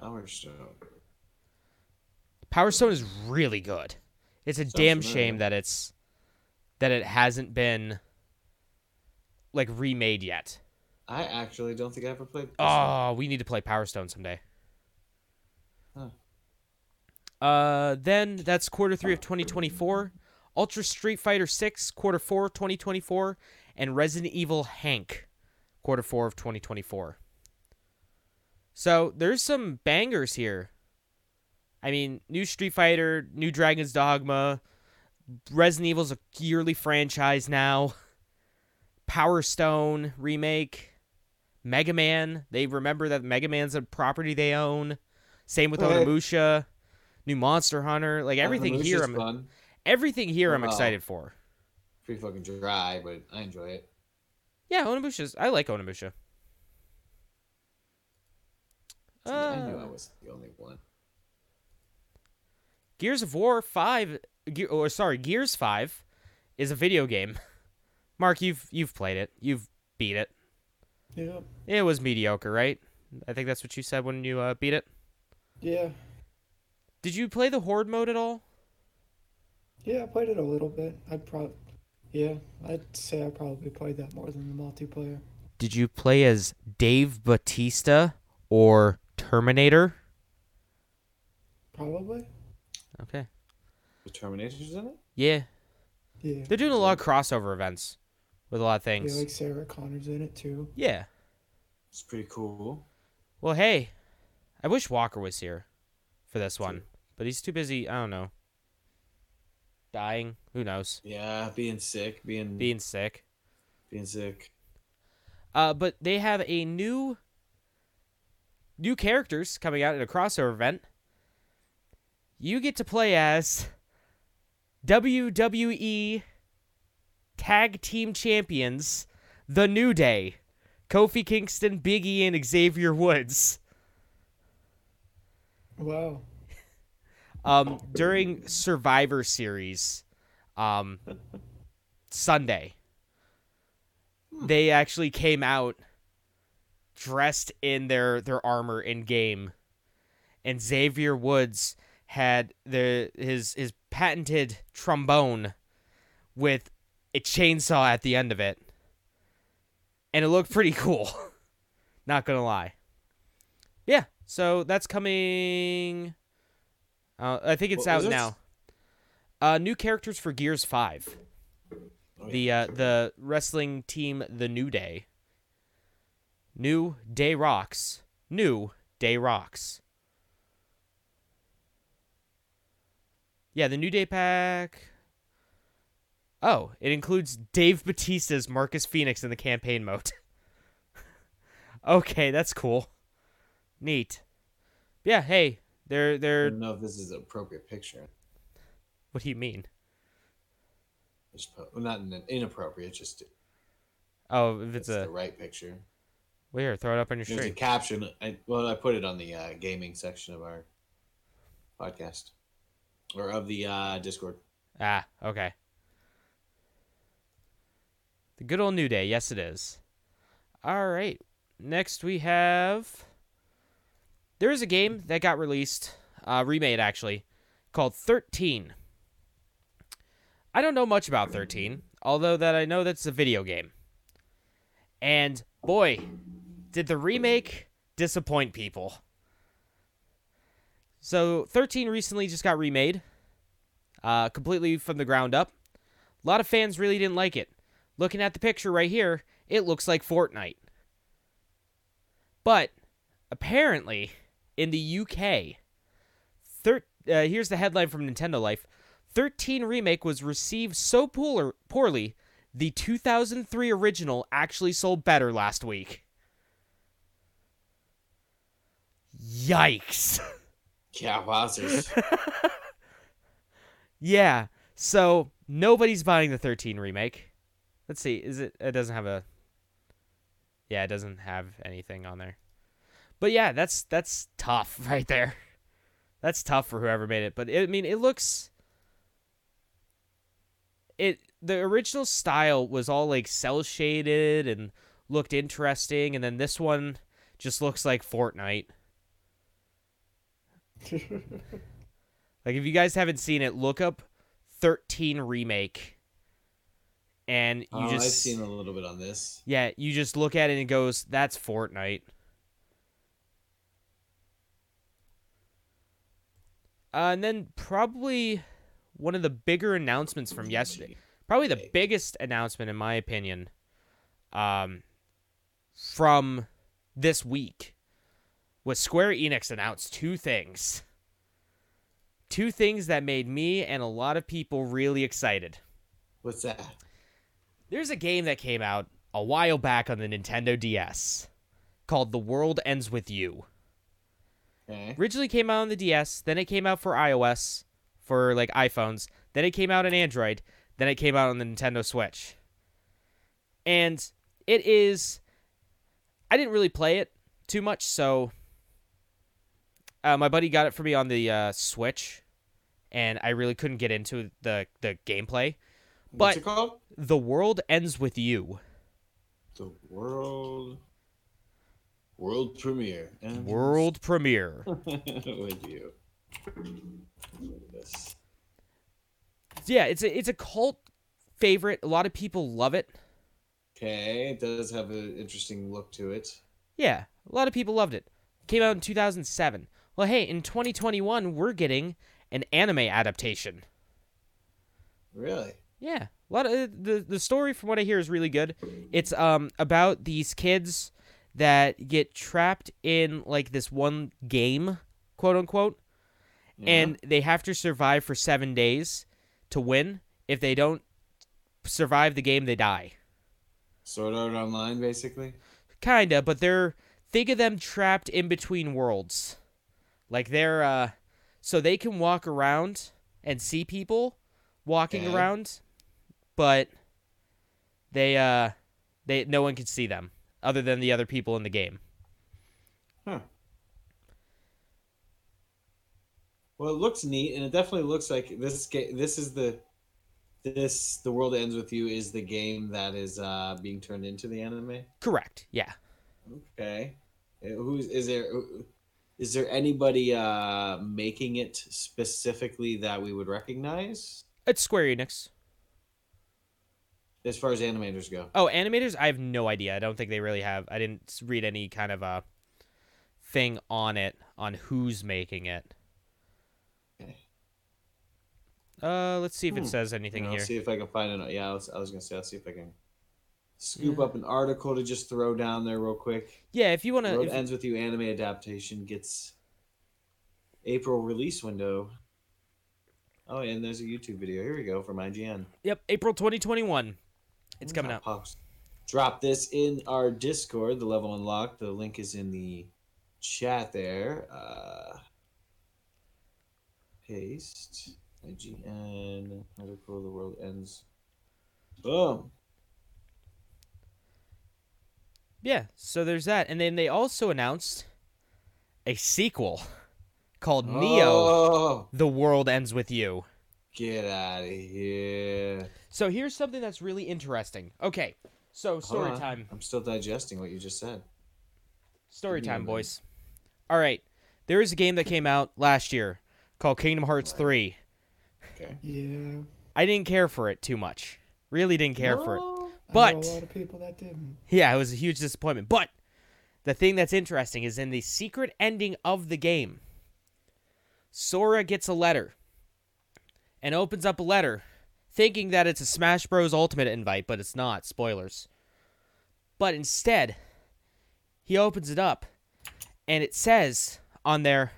Power Stone. Power Stone is really good. It's a Sounds damn familiar. shame that it's that it hasn't been like remade yet. I actually don't think I ever played. Oh, we need to play Power Stone someday. Huh. Uh, then that's quarter three of 2024. Ultra Street Fighter 6, quarter four, 2024, and Resident Evil Hank, quarter four of 2024. So there's some bangers here. I mean, new Street Fighter, new Dragon's Dogma, Resident Evil's a yearly franchise now. Power Stone remake, Mega Man. They remember that Mega Man's a property they own. Same with Right. Onimusha, new Monster Hunter. Like everything Onimusha's here, I'm fun. everything here I'm excited for. Pretty fucking dry, but I enjoy it. Yeah, Onimusha's. I like Onimusha. See, I knew I Uh, was the only one. Gears of War Five, or sorry, Gears Five, is a video game. Mark, you've you've played it. You've beat it. Yeah. It was mediocre, right? I think that's what you said when you uh, beat it. Yeah. Did you play the horde mode at all? Yeah, I played it a little bit. I'd probably, yeah, I'd say I probably played that more than the multiplayer. Did you play as Dave Batista or Terminator? Probably. Okay. The Terminator's in it? Yeah, Yeah. they're doing a lot of crossover events with a lot of Yeah, things. like Sarah Connor's in it too. Yeah. It's pretty cool. Well, hey, I wish Walker was here for this one, but he's too busy. I don't know. Dying. Who knows? Yeah, being sick, being Being sick. being sick. Uh, but they have a new new characters coming out in a crossover event. You get to play as WWE Tag Team Champions, The New Day, Kofi Kingston, Big E, and Xavier Woods. Wow. Um, during Survivor Series, um, Sunday, they actually came out dressed in their their armor in game, and Xavier Woods had the his his patented trombone with a chainsaw at the end of it, and it looked pretty cool. Not gonna lie. Yeah, so that's coming. Uh, I think it's What out now. Uh, new characters for Gears Five. Oh, The uh, the wrestling team, the New Day. New Day rocks. New Day rocks. Yeah, the New Day pack. Oh, it includes Dave Batista's Marcus Phoenix in the campaign mode. okay, that's cool. Neat. Yeah, hey, they're I they're. I don't know if this is an appropriate picture. What do you mean? Well, not an inappropriate, just Oh, if it's it's a the right picture. well, here, throw it up on your There's a stream. caption. I, well, I put it on the uh, gaming section of our podcast or of the uh, Discord. Ah, okay. The good old New Day. Yes, it is. All right. Next, we have. There is a game that got released, uh, remade actually, called 13. I don't know much about 13, although that I know that's a video game. And boy, did the remake disappoint people. So 13 recently just got remade uh, completely from the ground up. A lot of fans really didn't like it. Looking at the picture right here, it looks like Fortnite. But apparently, in the UK, thir- uh, here's the headline from Nintendo Life 13 Remake was received so poor- poorly, the 2003 original actually sold better last week. Yikes. Yeah, wowzers. Yeah. So nobody's buying the 13 remake. Let's see. Is it? It doesn't have a. Yeah, it doesn't have anything on there. But yeah, that's that's tough right there. That's tough for whoever made it. But it, I mean, it looks. It the original style was all like cell shaded and looked interesting, and then this one just looks like Fortnite. Like if you guys haven't seen it, look up 13 remake. And you oh, just I've seen a little bit on this. Yeah, you just look at it and it goes, that's Fortnite. Uh, and then probably one of the bigger announcements from yesterday. Probably the biggest announcement in my opinion um from this week was Square Enix announced two things. Two things that made me and a lot of people really excited. What's that? There's a game that came out a while back on the Nintendo DS called The World Ends With You. Okay. Originally came out on the DS, then it came out for iOS, for like iPhones, then it came out on Android, then it came out on the Nintendo Switch. And it is. I didn't really play it too much, so. Uh, my buddy got it for me on the uh, Switch, and I really couldn't get into the, the gameplay. What's But it called? The World Ends With You. The world. World premiere. And World premiere. with you. This. Yeah, it's a it's a cult favorite. A lot of people love it. Okay, it does have an interesting look to it. Yeah, a lot of people loved it. Came out in 2007. Well, hey, in 2021 we're getting an anime adaptation. Really? Yeah, a lot of the the story from what I hear is really good. It's um about these kids that get trapped in like this one game, quote unquote, Yeah. and they have to survive for 7 days to win. If they don't survive the game, they die. Sword Art Online, basically. Kinda, but they're think of them trapped in between worlds. Like they're uh so they can walk around and see people walking around, but they uh they no one can see them other than the other people in the game. Huh. Well, it looks neat, and it definitely looks like this. Ga- this is the this the world ends with you is the game that is uh, being turned into the anime. Correct. Yeah. Okay, Uh, who's is there? Is there anybody uh, making it specifically that we would recognize It's Square Enix. as far as animators go? Oh, animators, I have no idea. I don't think they really have. I didn't read any kind of a thing on it on who's making it. Okay. Uh, let's see if Hmm. it says anything here. see if I can find it. Yeah, I was, I was gonna say I'll see if I can scoop Yeah. up an article to just throw down there real quick. Yeah, if you want to. Ends with You anime adaptation gets April release window. Oh, and there's a YouTube video. Here we go from IGN. Yep, April 2021. It's coming out. Pops. Drop this in our Discord, the level unlocked. The link is in the chat there. Uh, paste. IGN article. The world ends. Boom. Yeah, so there's that. And then they also announced a sequel called Neo Oh, The World Ends With You. get out of here. So here's something that's really interesting. Okay, so story on. time. I'm still digesting what you just said. Story Give time, boys. All right, there is a game that came out last year called Kingdom Hearts 3. Okay. Yeah. I didn't care for it too much. Really didn't care for it. But- a lot of people that didn't. Yeah, it was a huge disappointment. But the thing that's interesting is in the secret ending of the game, Sora gets a letter and opens up a letter thinking that it's a Smash Bros. Ultimate invite, but it's not. Spoilers. But instead, he opens it up and it says on there,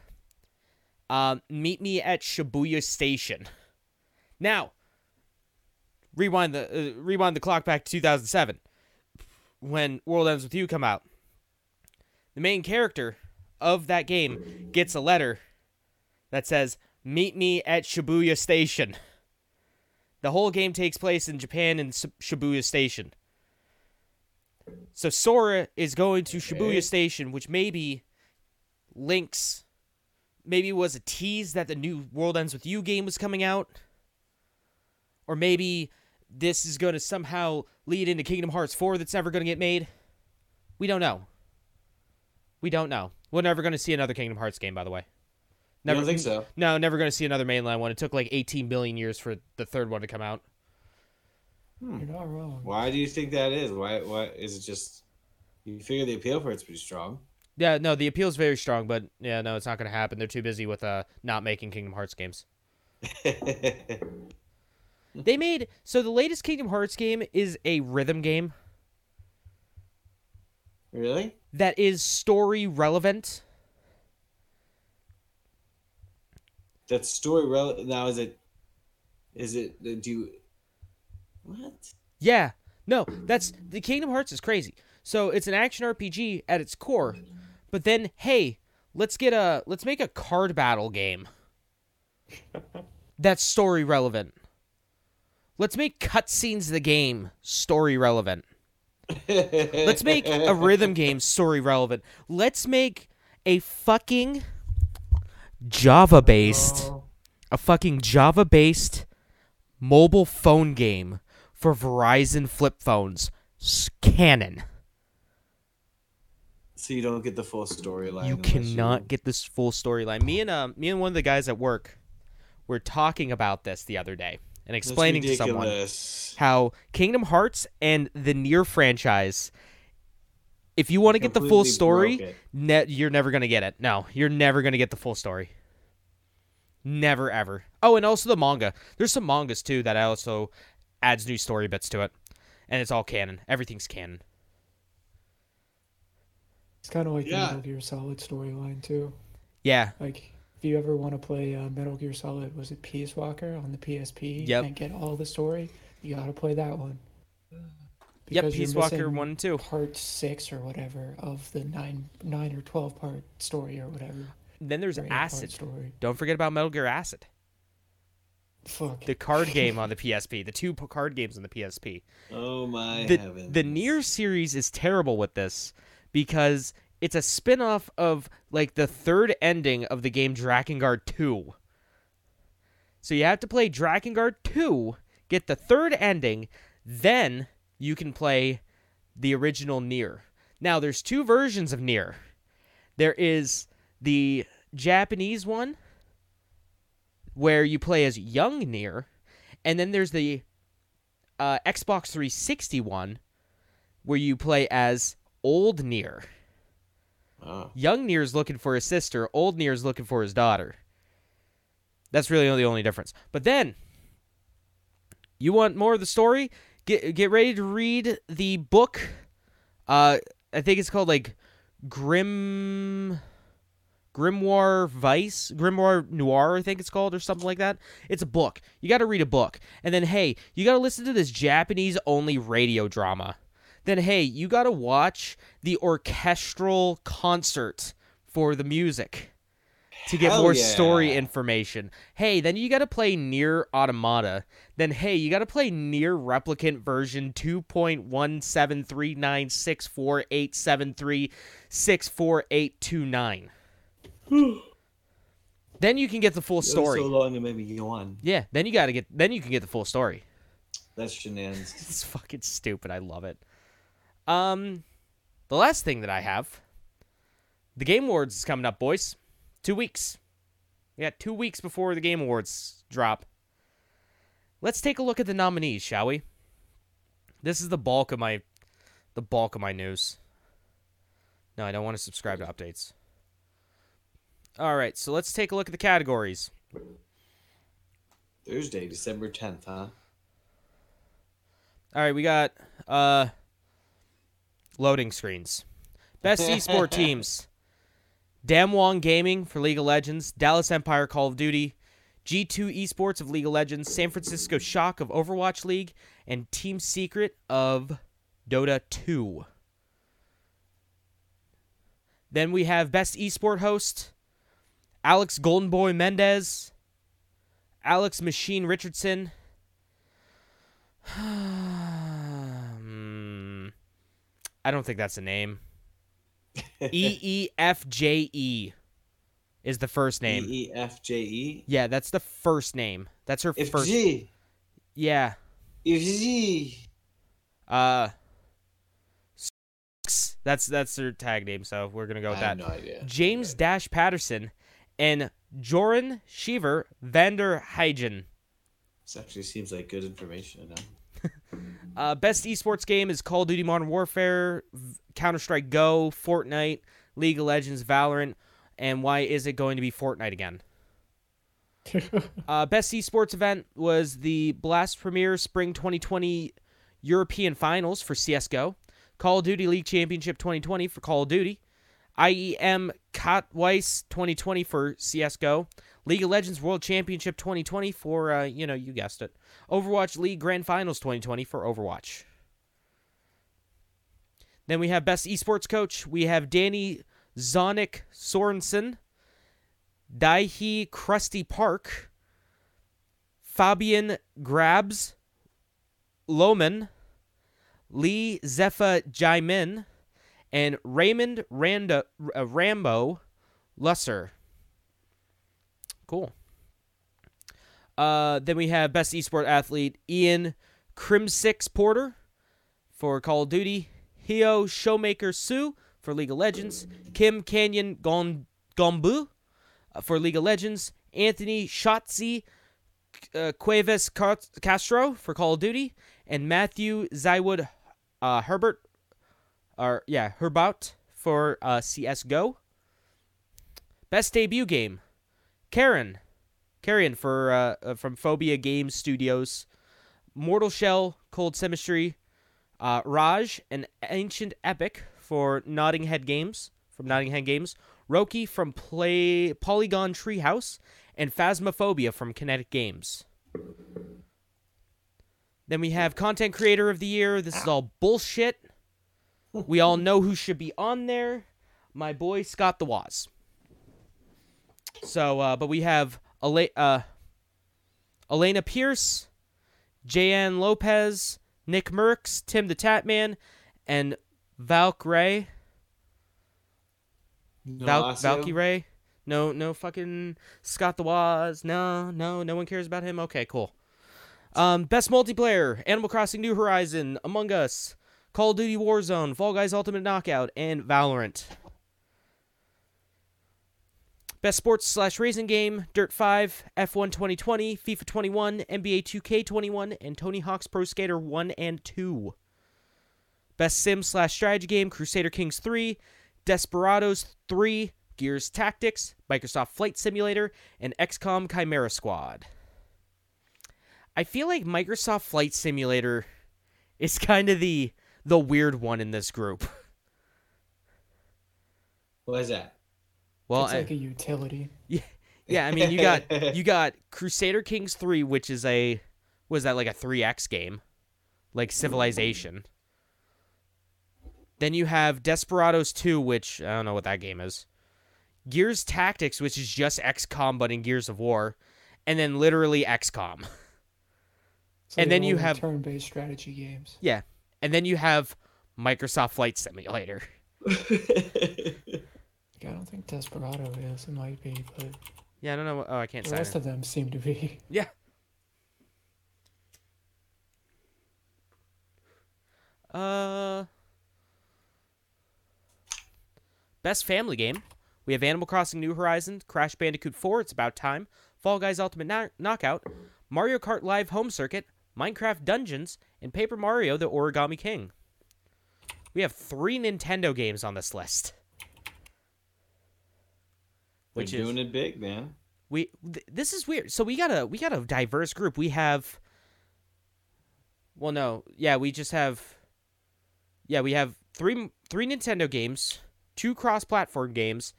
um, meet me at Shibuya Station. Now, rewind the uh, rewind the clock back to 2007 when World Ends with You come out. The main character of that game gets a letter that says, "Meet me at Shibuya Station." The whole game takes place in Japan in Shibuya Station. So Sora is going to Shibuya Station, which maybe links, maybe was a tease that the new World Ends with You game was coming out, or maybe this is going to somehow lead into Kingdom Hearts 4 that's never going to get made. We don't know. We don't know. We're never going to see another Kingdom Hearts game, by the way. I don't think so. No, never going to see another mainline one. It took like 18 billion years for the third one to come out. Hmm. You're not wrong. Why do you think that is? Why? Why is it just? You figure the appeal for it's pretty strong. Yeah, no, the appeal's very strong, but yeah, no, it's not going to happen. They're too busy with uh not making Kingdom Hearts games. They made so the latest Kingdom Hearts game is a rhythm game really? that is story relevant. That story rel- now is it? Is it? Uh, do you? What? Yeah. No, that's the Kingdom Hearts is crazy. So it's an action RPG at its core. But then, hey, let's get a let's make a card battle game. That's story relevant. Let's make cutscenes of the game story relevant. Let's make a rhythm game story relevant. Let's make a fucking Java based a fucking Java based mobile phone game for Verizon flip phones. Canon. So you don't get the full storyline. You cannot get this full storyline. Me and uh, me and one of the guys at work were talking about this the other day and explaining to someone how Kingdom Hearts and the NieR franchise, if you want to get the full story, ne- you're never gonna get it. No, you're never gonna get the full story. Never ever. Oh, and also the manga. There's some mangas too that also adds new story bits to it, and it's all canon. Everything's canon. It's kind of like Yeah. the Metal Gear Solid storyline too. Yeah, Like if you ever want to play uh, Metal Gear Solid, was it Peace Walker on the PSP? Yep. And get all the story, you gotta play that one. yep. Because you're Peace Walker one and two. Part six or whatever of the nine, nine or twelve part story or whatever. Then there's or Acid. story. Don't forget about Metal Gear Acid, Fuck. the card game on the PSP. The two p- card games on the PSP. Oh my the, heavens. the NieR series is terrible with this because it's a spin-off of like the third ending of the game Drakengard 2. So you have to play Drakengard 2, get the third ending, then you can play the original NieR. Now there's two versions of NieR. There is the Japanese one where you play as young Nier, and then there's the uh, Xbox 360 one where you play as old Nier. Oh. Young Nier's looking for his sister, old Nier's looking for his daughter. That's really the only difference. But then, you want more of the story? Get get ready to read the book. Uh, I think it's called like Grim Grimoire Vice, Grimoire Noir, I think it's called, or something like that. It's a book. You got to read a book, and then hey, you got to listen to this Japanese only radio drama. Then hey, you got to watch the orchestral concert for the music to get Hell more yeah. story information. Hey, then you got to play NieR Automata. Then hey, you got to play NieR Replicant version 2.1739648736489. then you can get the full story. so long it made me yawn. yeah, then you got to get then you can get the full story. That's shenanigans. It's fucking stupid. I love it. Um, the last thing that I have, the Game Awards is coming up, boys. Two weeks. We got two weeks before the Game Awards drop. Let's take a look at the nominees, shall we? This is the bulk of my, the bulk of my news. No, I don't want to subscribe to updates. All right, so let's take a look at the categories. Thursday, December 10th, huh? All right, we got uh loading screens. Best esport teams. Damwon Gaming for League of Legends, Dallas Empire Call of Duty, G2 Esports of League of Legends, San Francisco Shock of Overwatch League, and Team Secret of Dota 2. Then we have Best Esport Host, Alex Golden Boy Mendez, Alex Machine Richardson. I don't think that's a name. E E F J E is the first name. E E F J E. Yeah, that's the first name. That's her F first. G. Yeah. F G. Uh. That's that's their tag name, so we're gonna go with I with have that. no idea. James Dash Patterson and Joran Sheever Vander Heijen. This actually seems like good information. Uh, best esports game is Call of Duty Modern Warfare, Counter Strike Go, Fortnite, League of Legends, Valorant, and why is it going to be Fortnite again? Uh, best esports event was the Blast Premier Spring 2020 European Finals for CS:GO, Call of Duty League Championship 2020 for Call of Duty, IEM Katowice 2020 for CS:GO, League of Legends World Championship 2020 for uh, you know you guessed it, Overwatch League Grand Finals 2020 for Overwatch. Then we have best esports coach. We have Danny Zonic Sorensen, Daihi Crusty Park, Fabian GrabbZ, Lohmann, Lee Zepa Jaimin, and Raymond Randa, uh, Rambo Lussier. Cool. Uh, then we have best esport athlete Ian Crimsix Porter for Call of Duty, Heo Showmaker Sue for League of Legends, Kim Canyon Gon- Gombu uh, for League of Legends, Anthony Shotzzy uh, Cuevas Castro for Call of Duty, and Matthew Zywood uh, Herbert, or yeah, Herbaut for uh, CS:GO. Best debut game, Carrion, Carrion for uh, uh, from Phobia Games Studios, Mortal Shell, Cold Symmetry, uh, Raj, and Ancient Epic for Nottinghead Games from Nottinghead Games, Roki from Play Polygon Treehouse, and Phasmophobia from Kinetic Games. Then we have Content Creator of the Year. This is all bullshit. We all know who should be on there. My boy Scott the Waz. So, uh, but we have Ele- uh, Alanah Pearce, Jan Lopez, Nick Mercs, Tim the Tatman, and Valkyrae. Val- Nolasio? Valky Ray. No, no fucking Scott the Waz. No, no, no one cares about him. Okay, cool. Um, best multiplayer: Animal Crossing: New Horizon, Among Us, Call of Duty Warzone, Fall Guys Ultimate Knockout, and Valorant. Best sports slash racing game: Dirt 5, F1 2020, FIFA 21, NBA 2K 21, and Tony Hawk's Pro Skater 1 and 2. Best sim slash strategy game: Crusader Kings 3, Desperados 3, Gears Tactics, Microsoft Flight Simulator, and XCOM Chimera Squad. I feel like Microsoft Flight Simulator is kind of the the weird one in this group. What is that? Well, it's like a utility. yeah, yeah. I mean you got you got Crusader Kings 3 which is a was that like a 3X game? Like Civilization. Then you have Desperados 2 which I don't know what that game is. Gears Tactics which is just XCOM but in Gears of War and then literally XCOM. So And then you have- turn-based strategy games. Yeah. And then you have Microsoft Flight Simulator. Like, I don't think Desperado is. It might be, but Yeah, I don't know. Oh, I can't the rest it. of them seem to be. Yeah. Uh. Best family game. We have Animal Crossing New Horizons, Crash Bandicoot 4, It's About Time, Fall Guys Ultimate Kno- Knockout, Mario Kart Live Home Circuit, Minecraft Dungeons, and Paper Mario The Origami King. We have three Nintendo games on this list. We're is doing it big, man. we th- this is weird. So we got a we got a diverse group. We have well no. Yeah we just have yeah we have three three nintendo games two cross-platform games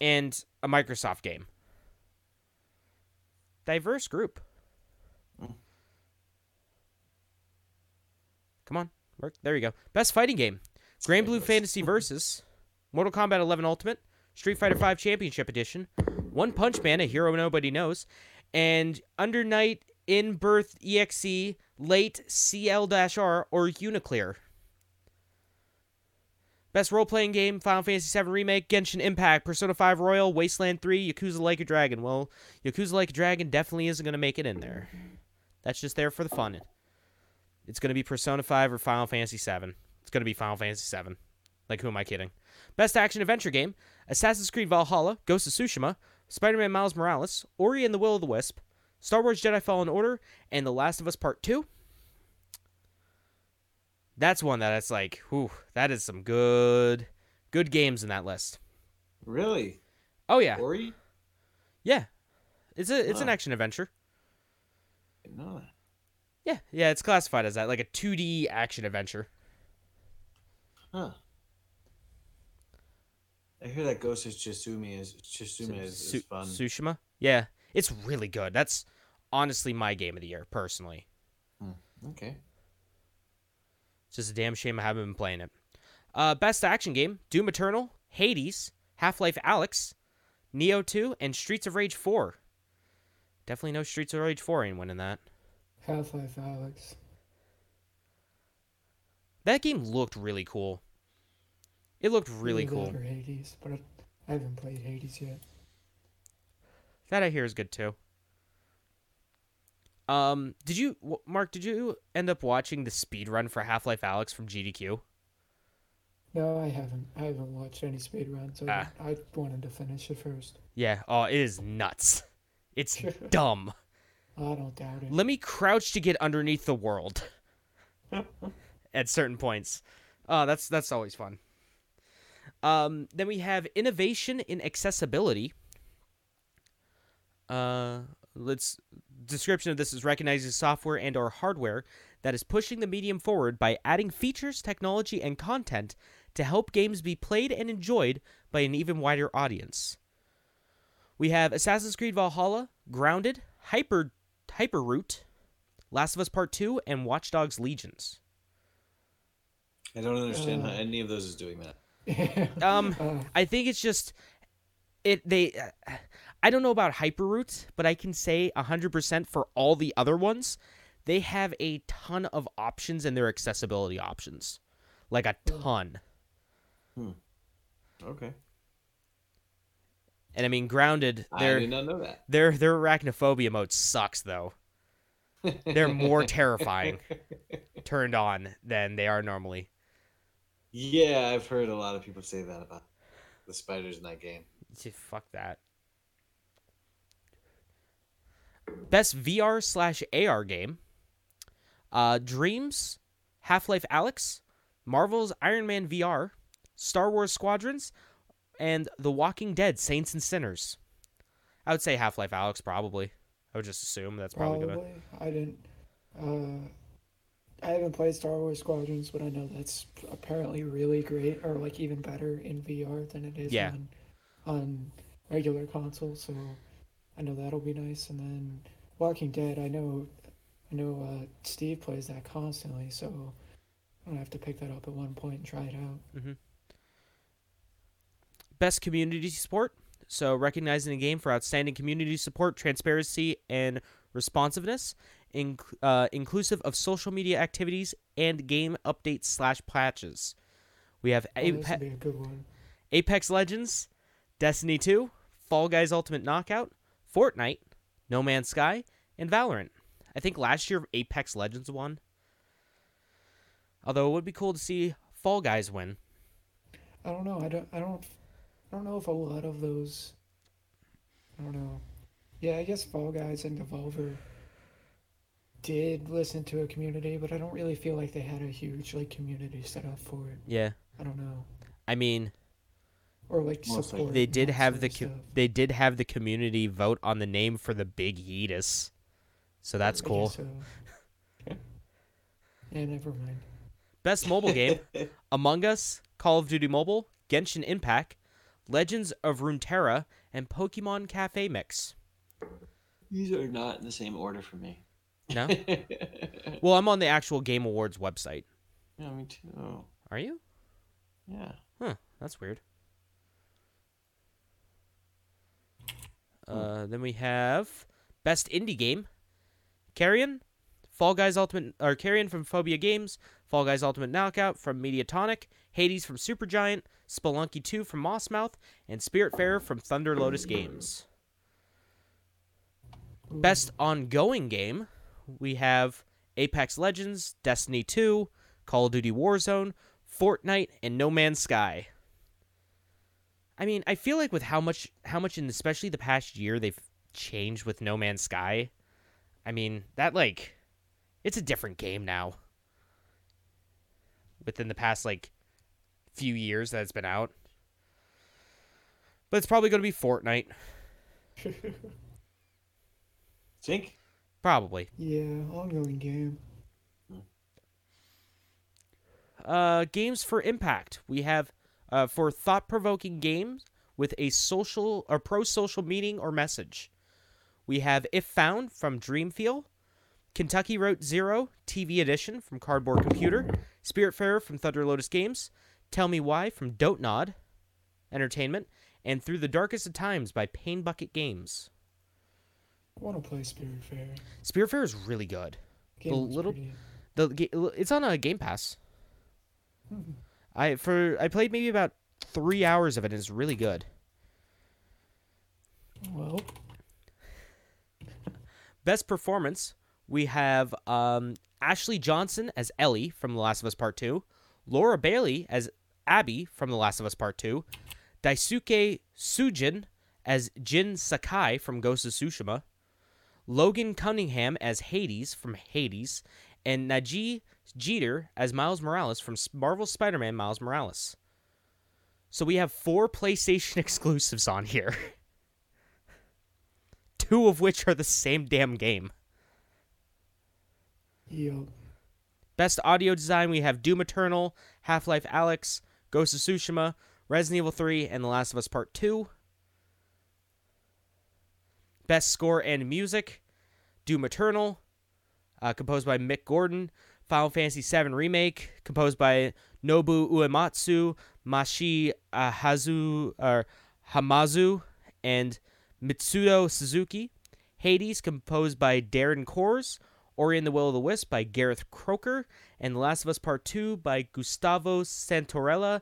and a microsoft game. Diverse group. Hmm. Come on. Work. There you go. Best fighting game. Granblue fantasy versus mortal kombat 11 ultimate street fighter 5 championship edition one Punch Man, a hero nobody knows, and Under Night, In Birth EXE, Late CL R, or Uniclear. Best role playing game Final Fantasy VII Remake, Genshin Impact, Persona 5 Royal, Wasteland 3, Yakuza Like a Dragon. Well, Yakuza Like a Dragon definitely isn't going to make it in there. That's just there for the fun. It's going to be Persona 5 or Final Fantasy 7. It's going to be Final Fantasy 7. Like, who am I kidding? Best action adventure game Assassin's Creed Valhalla, Ghost of Tsushima, Spider Man Miles Morales, Ori and the Will of the Wisp, Star Wars Jedi Fallen Order, and The Last of Us Part 2. That's one that it's like, whew, that is some good, good games in that list. Really? Oh yeah, Ori? yeah, it's a it's an action adventure. No. Yeah, yeah, it's classified as that, like a 2D action adventure. Huh. I hear that Ghost of Tsushima is Tsushima is, Su- is fun. Tsushima, yeah, it's really good. That's honestly my game of the year, personally. okay. It's just a damn shame I haven't been playing it. Uh, best action game: Doom Eternal, Hades, Half Life Alyx, Nioh 2, and Streets of Rage 4. Definitely no Streets of Rage 4 ain't winning that. Half Life Alyx. That game looked really cool. It looked really cool. that Or Hades, but I- haven't played Hades yet. That I hear is good too. Um, did you, Mark? Did you end up watching the speed run for Half Life Alyx from GDQ? No, I haven't. I haven't watched any speedruns. So Ah. I wanted to finish it first. Yeah. Oh, it is nuts. It's dumb. I don't doubt it. Let me crouch to get underneath the world at certain points. Oh, that's that's always fun. Um, then we have innovation in accessibility. Uh, let's description of this is recognizing software and or hardware that is pushing the medium forward by adding features, technology, and content to help games be played and enjoyed by an even wider audience. We have Assassin's Creed Valhalla, Grounded, Hyper HyperDot, Last of Us Part 2, and Watch Dogs Legions. I don't understand how Uh. any of those is doing that. Um, Uh, I think it's just it they uh, I don't know about HyperDot, but I can say 100% for all the other ones, they have a ton of options in their accessibility options. Like a ton. Okay. And I mean Grounded, I their did not know that. their their arachnophobia mode sucks though. They're more terrifying turned on than they are normally. Yeah, I've heard a lot of people say that about the spiders in that game. Gee, Fuck that. Best VR slash AR game. Uh, Dreams, Half Life Alyx, Marvel's Iron Man VR, Star Wars Squadrons, and The Walking Dead Saints and Sinners. I would say Half Life Alyx probably. I would just assume that's probably, probably. gonna. I didn't. Uh, I haven't played Star Wars Squadrons, but I know that's apparently really great, or like even better in VR than it is Yeah. on on regular consoles. So I know that'll be nice. And then Walking Dead, I know, I know uh, Steve plays that constantly, so I'm gonna have to pick that up at one point and try it out. Mm-hmm. Best community support. So, recognizing a game for outstanding community support, transparency, and responsiveness, inc- uh, inclusive of social media activities and game updates slash patches. We have Oh, Ape- would be a good one. Apex Legends, Destiny 2, Fall Guys Ultimate Knockout, Fortnite, No Man's Sky, and Valorant. I think last year Apex Legends won. Although it would be cool to see Fall Guys win. I don't know. I don't. I don't. I don't know if a lot of those. I don't know. Yeah, I guess Fall Guys and Devolver did listen to a community, but I don't really feel like they had a huge like community set up for it. Yeah. I don't know, I mean, or like Most support. they did have the of co- stuff. they did have the community vote on the name for the Big Yeetus. So that's I cool. so. yeah, never mind. Best mobile game: Among Us, Call of Duty Mobile, Genshin Impact, Legends of Runeterra, and Pokemon Cafe Mix. These are not in the same order for me. No? well, I'm on the actual Game Awards website. Yeah, me too. Are you? Yeah. Huh, that's weird. Uh, then we have best indie game: Carrion, Fall Guys Ultimate, or Carrion from Phobia Games, Fall Guys Ultimate Knockout from Mediatonic, Hades from Supergiant, Spelunky 2 from Mossmouth, and Spiritfarer from Thunder Lotus Games. Best ongoing game: we have Apex Legends, Destiny 2, Call of Duty Warzone, Fortnite, and No Man's Sky. I mean, I feel like with how much, how much in especially the past year they've changed with No Man's Sky. I mean, that like, it's a different game now. Within the past like few years that it's been out, but it's probably going to be Fortnite, Think? Probably. Yeah, ongoing game. uh, games for impact. We have uh, for thought-provoking games with a social or pro-social meaning or message. We have If Found from Dreamfeel, Kentucky Route Zero TV Edition from Cardboard Computer, Spiritfarer from Thunder Lotus Games, Tell Me Why from Dontnod Entertainment, and Through the Darkest of Times by Paintbucket Games. I want to play Spiritfarer. Spirit Fair is really good. Game The little- The it's on a Game Pass. Hmm. I for I played maybe about three hours of it. and It's really good. Well, Best performance, we have um, Ashley Johnson as Ellie from The Last of Us Part 2, Laura Bailey as Abby from The Last of Us Part 2, Daisuke Tsuji as Jin Sakai from Ghost of Tsushima, Logan Cunningham as Hades from Hades, and Nadji Jeter as Miles Morales from Marvel Spider-Man Miles Morales. So we have four PlayStation exclusives on here. Two of which are the same damn game. yo, Best audio design, we have Doom Eternal, Half Life Alyx, Ghost of Tsushima, Resident Evil 3, and The Last of Us Part 2. Best score and music, Doom Eternal, uh, composed by Mick Gordon. Final Fantasy VII Remake, composed by Nobu Uematsu, Mashi uh, Hazu, or Hamazu, and Mitsuto Suzuki. Hades, composed by Darren Korb. Ori and the Will of the Wisp by Gareth Coker, and The Last of Us Part 2 by Gustavo Santorella,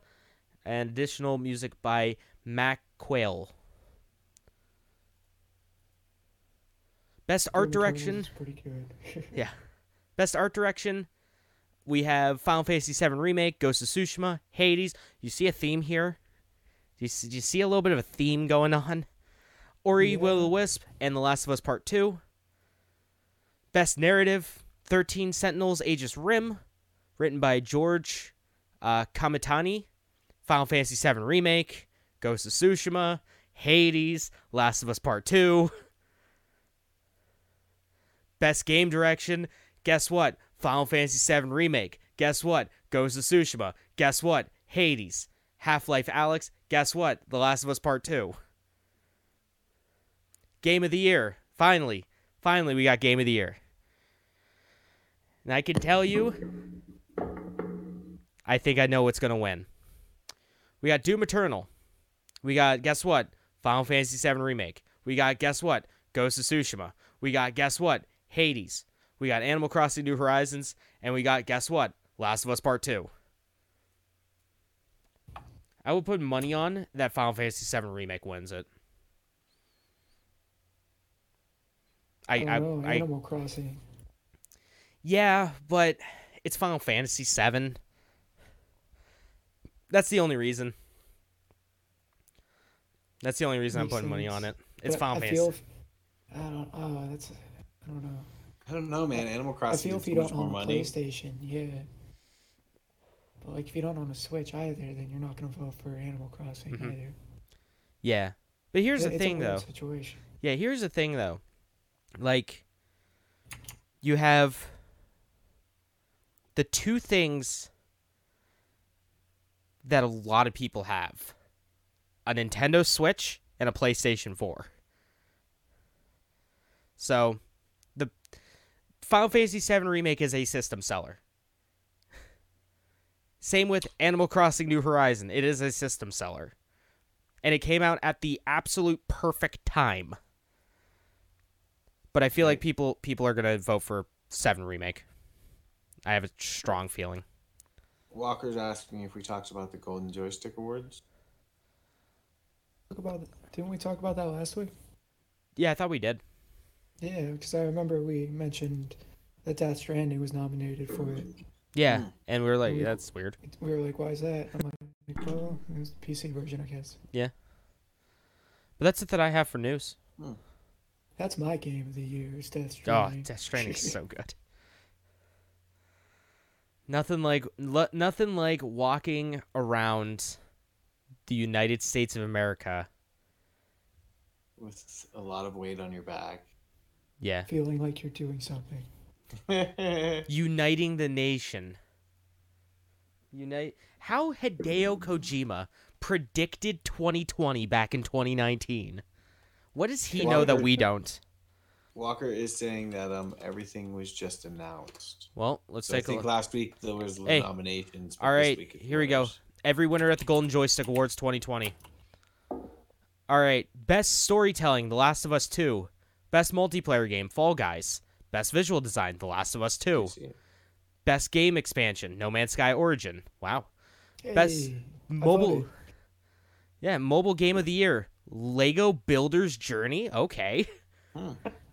and additional music by Mac Quayle. Best art direction. pretty good. Yeah. Best art direction. We have Final Fantasy VII Remake, Ghost of Tsushima, Hades. You see a theme here? Do you, see, do you see a little bit of a theme going on? Ori, Will of the Wisp, and The Last of Us Part 2. Best narrative 13 Sentinels Aegis Rim, written by George uh, Kamitani. Final Fantasy VII Remake, Ghost of Tsushima, Hades, Last of Us Part 2. Best game direction. Guess what? Final Fantasy VII Remake. Guess what? Ghost of Tsushima. Guess what? Hades. Half Life Alyx. Guess what? The Last of Us Part 2. Game of the Year. Finally. Finally, we got Game of the Year. And I can tell you, I think I know what's going to win. We got Doom Eternal. We got, guess what? Final Fantasy VII Remake. We got, guess what? Ghost of Tsushima. We got, guess what? Hades. We got Animal Crossing New Horizons. And we got, guess what? Last of Us Part 2. I will put money on that Final Fantasy VII Remake wins it. I, oh, I, I, know, I, Animal Crossing. yeah, but it's Final Fantasy VII. That's the only reason. That's the only reason I'm putting money on it. It's But Final I Fantasy. feel I don't. Oh, that's. I don't know. I don't know, man. Animal Crossing. I feel if you don't own a money. PlayStation, yeah. But like, if you don't own a Switch either, then you're not gonna vote for Animal Crossing Mhm. either. Yeah. But here's It- the it's thing, a weird though. Situation. Yeah, here's the thing though. Like you have the two things that a lot of people have. A Nintendo Switch and a PlayStation 4. So, the Final Fantasy VII Remake is a system seller. Same with Animal Crossing New Horizon. It is a system seller. And it came out at the absolute perfect time but I feel like people people are gonna vote for Seven remake. I have a strong feeling. Walker's asking if we talked about the Golden Joystick Awards. Talk about. Didn't we talk about that last week? Yeah, I thought we did. Yeah, because I remember we mentioned that Death Stranding was nominated for it. Yeah, Hmm. and we were like, We- that's weird. We were like, "Why is that?" I'm like, "Well, it was the PC version, I guess." Yeah. But that's it that I have for news. That's my game of the year. Is Death Stranding. Oh, Death Stranding is so good. Nothing like lo- nothing like walking around the United States of America. With a lot of weight on your back. Yeah, Feeling like you're doing something. uniting the nation. Unite. How Hideo Kojima predicted 2020 back in 2019? What does he know that we don't? Walker is saying that um everything was just announced. Well, let's So I take a think look. last week there was Hey, nominations. All right, All this week here we go. Every winner at the Golden Joystick Awards 2020. All right, best storytelling: The Last of Us 2. Best multiplayer game: Fall Guys. Best visual design: The Last of Us 2. Best game expansion: No Man's Sky Origin. Wow. Best mobile. Yeah, mobile game of the year: Lego Builder's Journey. Okay. Hmm.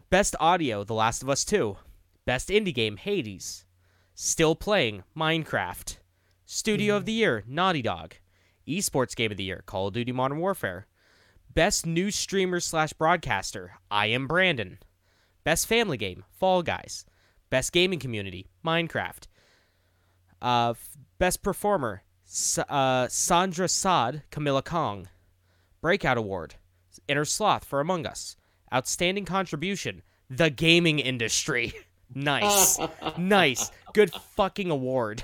Best audio: The Last of Us 2. Best indie game: Hades. Still playing: Minecraft. Studio of the year: Naughty Dog. Esports game of the year: Call of Duty Modern Warfare. Best new streamer slash broadcaster: I am Brandon. Best family game: Fall Guys. Best gaming community: Minecraft. Uh, f- best performer: S- uh, Sandra Saad, Kamala Khan. Breakout Award: Inner Sloth for Among Us. Outstanding contribution: The gaming industry. nice, nice, good fucking award.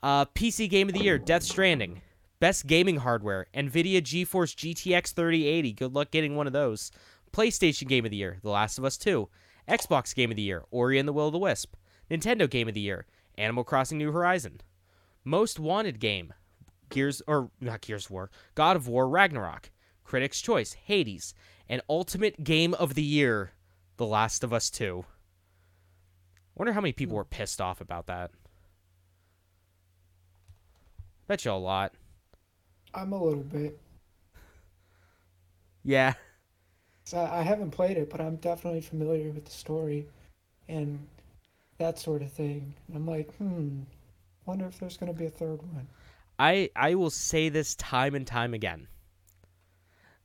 Uh, PC Game of the Year: Death Stranding. Best gaming hardware: Nvidia GeForce GTX 3080. Good luck getting one of those. PlayStation Game of the Year: The Last of Us 2. Xbox Game of the Year: Ori and the Will of the Wisp. Nintendo Game of the Year: Animal Crossing New Horizon. Most Wanted Game: Gears or not Gears of War, God of War Ragnarok. Critics' Choice: Hades. And Ultimate Game of the Year: The Last of Us 2. Wonder how many people were pissed off about that. Bet you a lot. I'm a little bit. Yeah. So I I haven't played it, but I'm definitely familiar with the story and that sort of thing. And I'm like, hmm, wonder if there's gonna be a third one. I I will say this time and time again.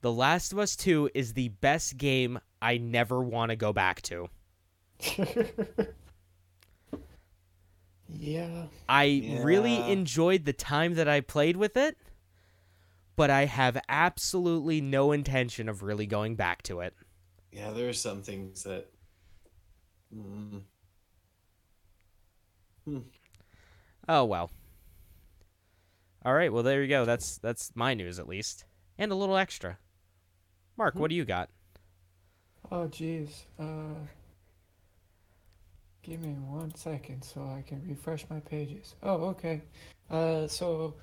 The Last of Us 2 is the best game I never want to go back to. yeah. I really enjoyed the time that I played with it, but I have absolutely no intention of really going back to it. Yeah, there are some things that. Mm, Oh well. All right, well there you go. That's that's my news at least, and a little extra. Mark, what do you got? Oh, jeez. Uh, give me one second so I can refresh my pages. Oh, okay. Uh, so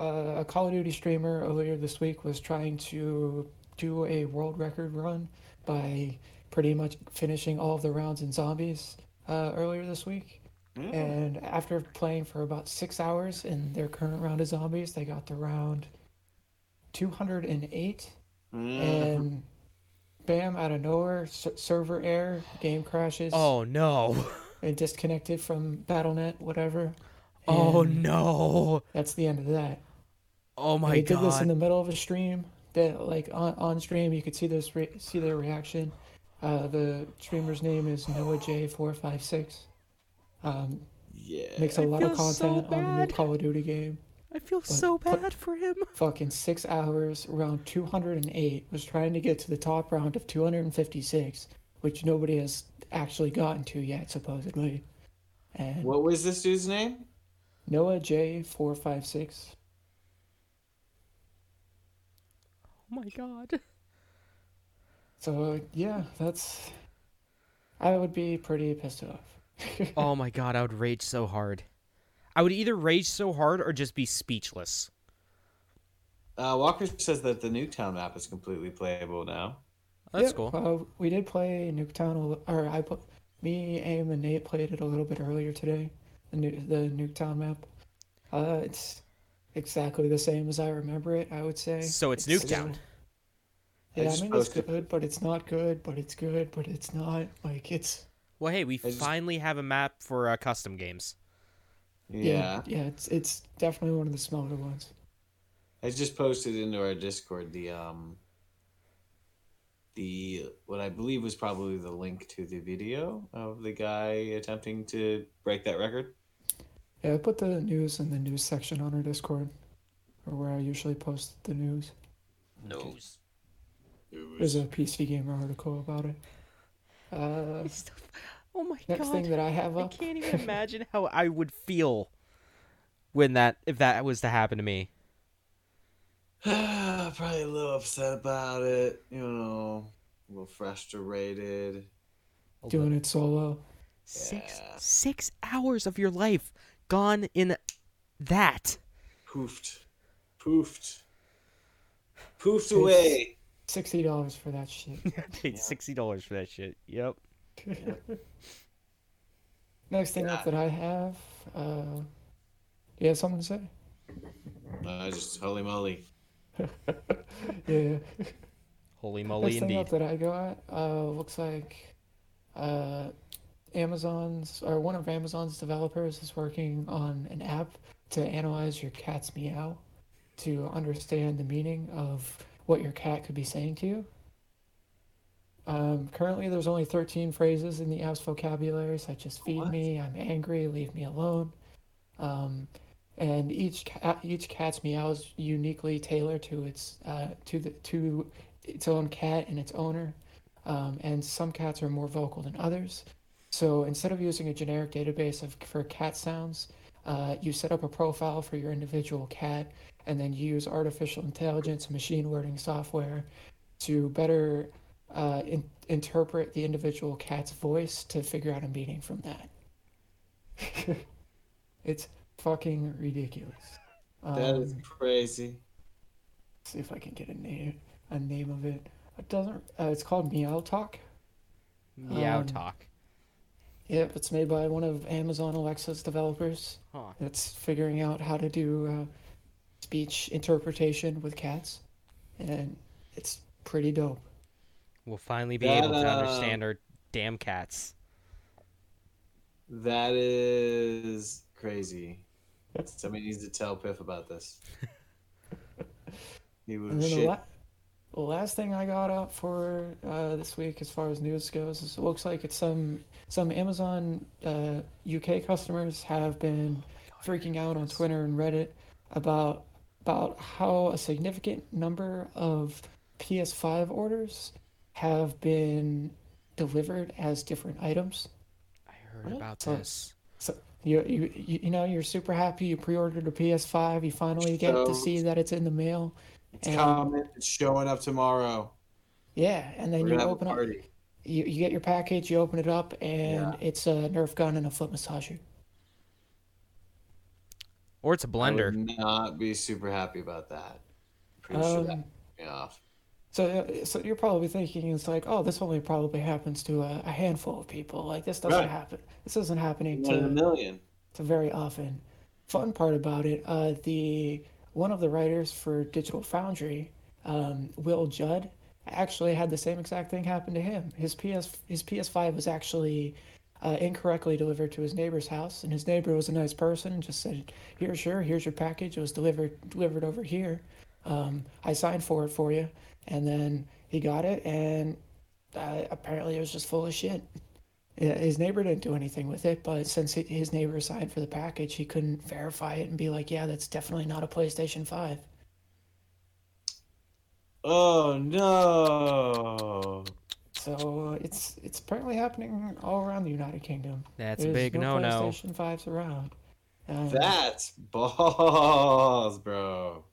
uh, a Call of Duty streamer earlier this week was trying to do a world record run by pretty much finishing all of the rounds in zombies uh, earlier this week. yeah. And after playing for about six hours in their current round of zombies, they got to round 208 Mm. and bam out of nowhere s- server error game crashes Oh no. and disconnected from Battle.net whatever Oh no. that's the end of that Oh And my they did this in the middle of a stream that like on, on stream you could see this re- see their reaction. Uh, the streamer's name is noah j456 um, yeah. makes a I lot of feel so content on the new call of duty game. I feel so bad for him. fucking six hours round 208 was trying to get to the top round of 256 which nobody has actually gotten to yet supposedly. And What was this dude's name? noah j456 Oh my god. so yeah that's i would be pretty pissed off Oh my god, I would rage so hard. I would either rage so hard or just be speechless. Uh, Walker says that the Nuketown map is completely playable now. That's Yeah, cool. uh, we did play nuketown or i put me aim and nate played it a little bit earlier today the new the nuketown map uh it's exactly the same as i remember it i would say So it's It's- Nuketown. I Yeah, I mean it's posted- good, but it's not good, but it's good, but it's not. Like it's Well, hey, we just- finally have a map for uh, custom games. Yeah. yeah, it's it's definitely one of the smaller ones. I just posted into our Discord the um the what I believe was probably the link to the video of the guy attempting to break that record. Yeah, I put the news in the news section on our Discord, or where I usually post the news. News. There's a PC Gamer article about it. Uh, Oh my next god. thing that I have up. I can't even imagine how I would feel when that if that was to happen to me. Probably a little upset about it, you know, a little frustrated. doing it solo. Six Yeah. six hours of your life gone in that. poofed, poofed, poofed away. Sixty dollars for that shit. I paid sixty dollars for that shit. Yep. Next thing up that I have, uh, you have something to say? Uh, just holy moly. Yeah. Holy moly, Next thing up that I got, uh, looks like, uh, Amazon's or one of Amazon's developers is working on an app to analyze your cat's meow to understand the meaning of what your cat could be saying to you. Um, currently, there's only 13 phrases in the app's vocabulary, such as "feed What? me," "I'm angry," "leave me alone," um, and each cat each cat's meow is uniquely tailored to its uh, to the to its own cat and its owner. Um, and some cats are more vocal than others. So instead of using a generic database of for cat sounds, uh, you set up a profile for your individual cat, and then you use artificial intelligence and machine learning software to better uh, in- interpret the individual cat's voice to figure out a meaning from that. it's fucking ridiculous. That is Um, crazy. see if I can get a name a name of it. It doesn't. Uh, it's called Meow Talk. Meow um, talk. Yep, it's made by one of Amazon Alexa's developers. Huh. It's figuring out how to do uh, speech interpretation with cats, and it's pretty dope. We'll finally be That, able to uh, understand our damn cats. That is crazy. Somebody needs to tell Piff about this. He And was the, shit. la- the last thing I got up for uh, this week, as far as news goes, is it looks like it's some some Amazon uh, UK customers have been freaking out on Twitter and Reddit about about how a significant number of PS5 orders have been delivered as different items. I heard What? about So- this. So you, you you you know you're super happy you pre-ordered a PS5 you finally get to see that it's in the mail It's and- coming. It's showing up tomorrow. yeah and then We're you gonna open up you, you get your package you open it up and Yeah. it's a Nerf gun and a foot massager Or it's a blender. would not be super happy about that. Pretty sure that um, me off. so uh, so you're probably thinking it's like oh this only probably happens to a, a handful of people like this doesn't Right. happen this isn't happening One in a million. to very often. Fun part about it, uh, the one of the writers for Digital Foundry, um, Will Judd, actually had the same exact thing happen to him. His PS his PS5 was actually uh, incorrectly delivered to his neighbor's house, and his neighbor was a nice person and just said, "Here, sure, here's your package. It was delivered delivered over here. Um, I signed for it for you." And then he got it, and uh, apparently it was just full of shit. Yeah, His neighbor didn't do anything with it, but since his neighbor signed for the package, he couldn't verify it and be like, "Yeah, that's definitely not a PlayStation 5." Oh no! So it's it's apparently happening all around the United Kingdom. That's a big no no-no. PlayStation 5s around. Um, That's balls, bro.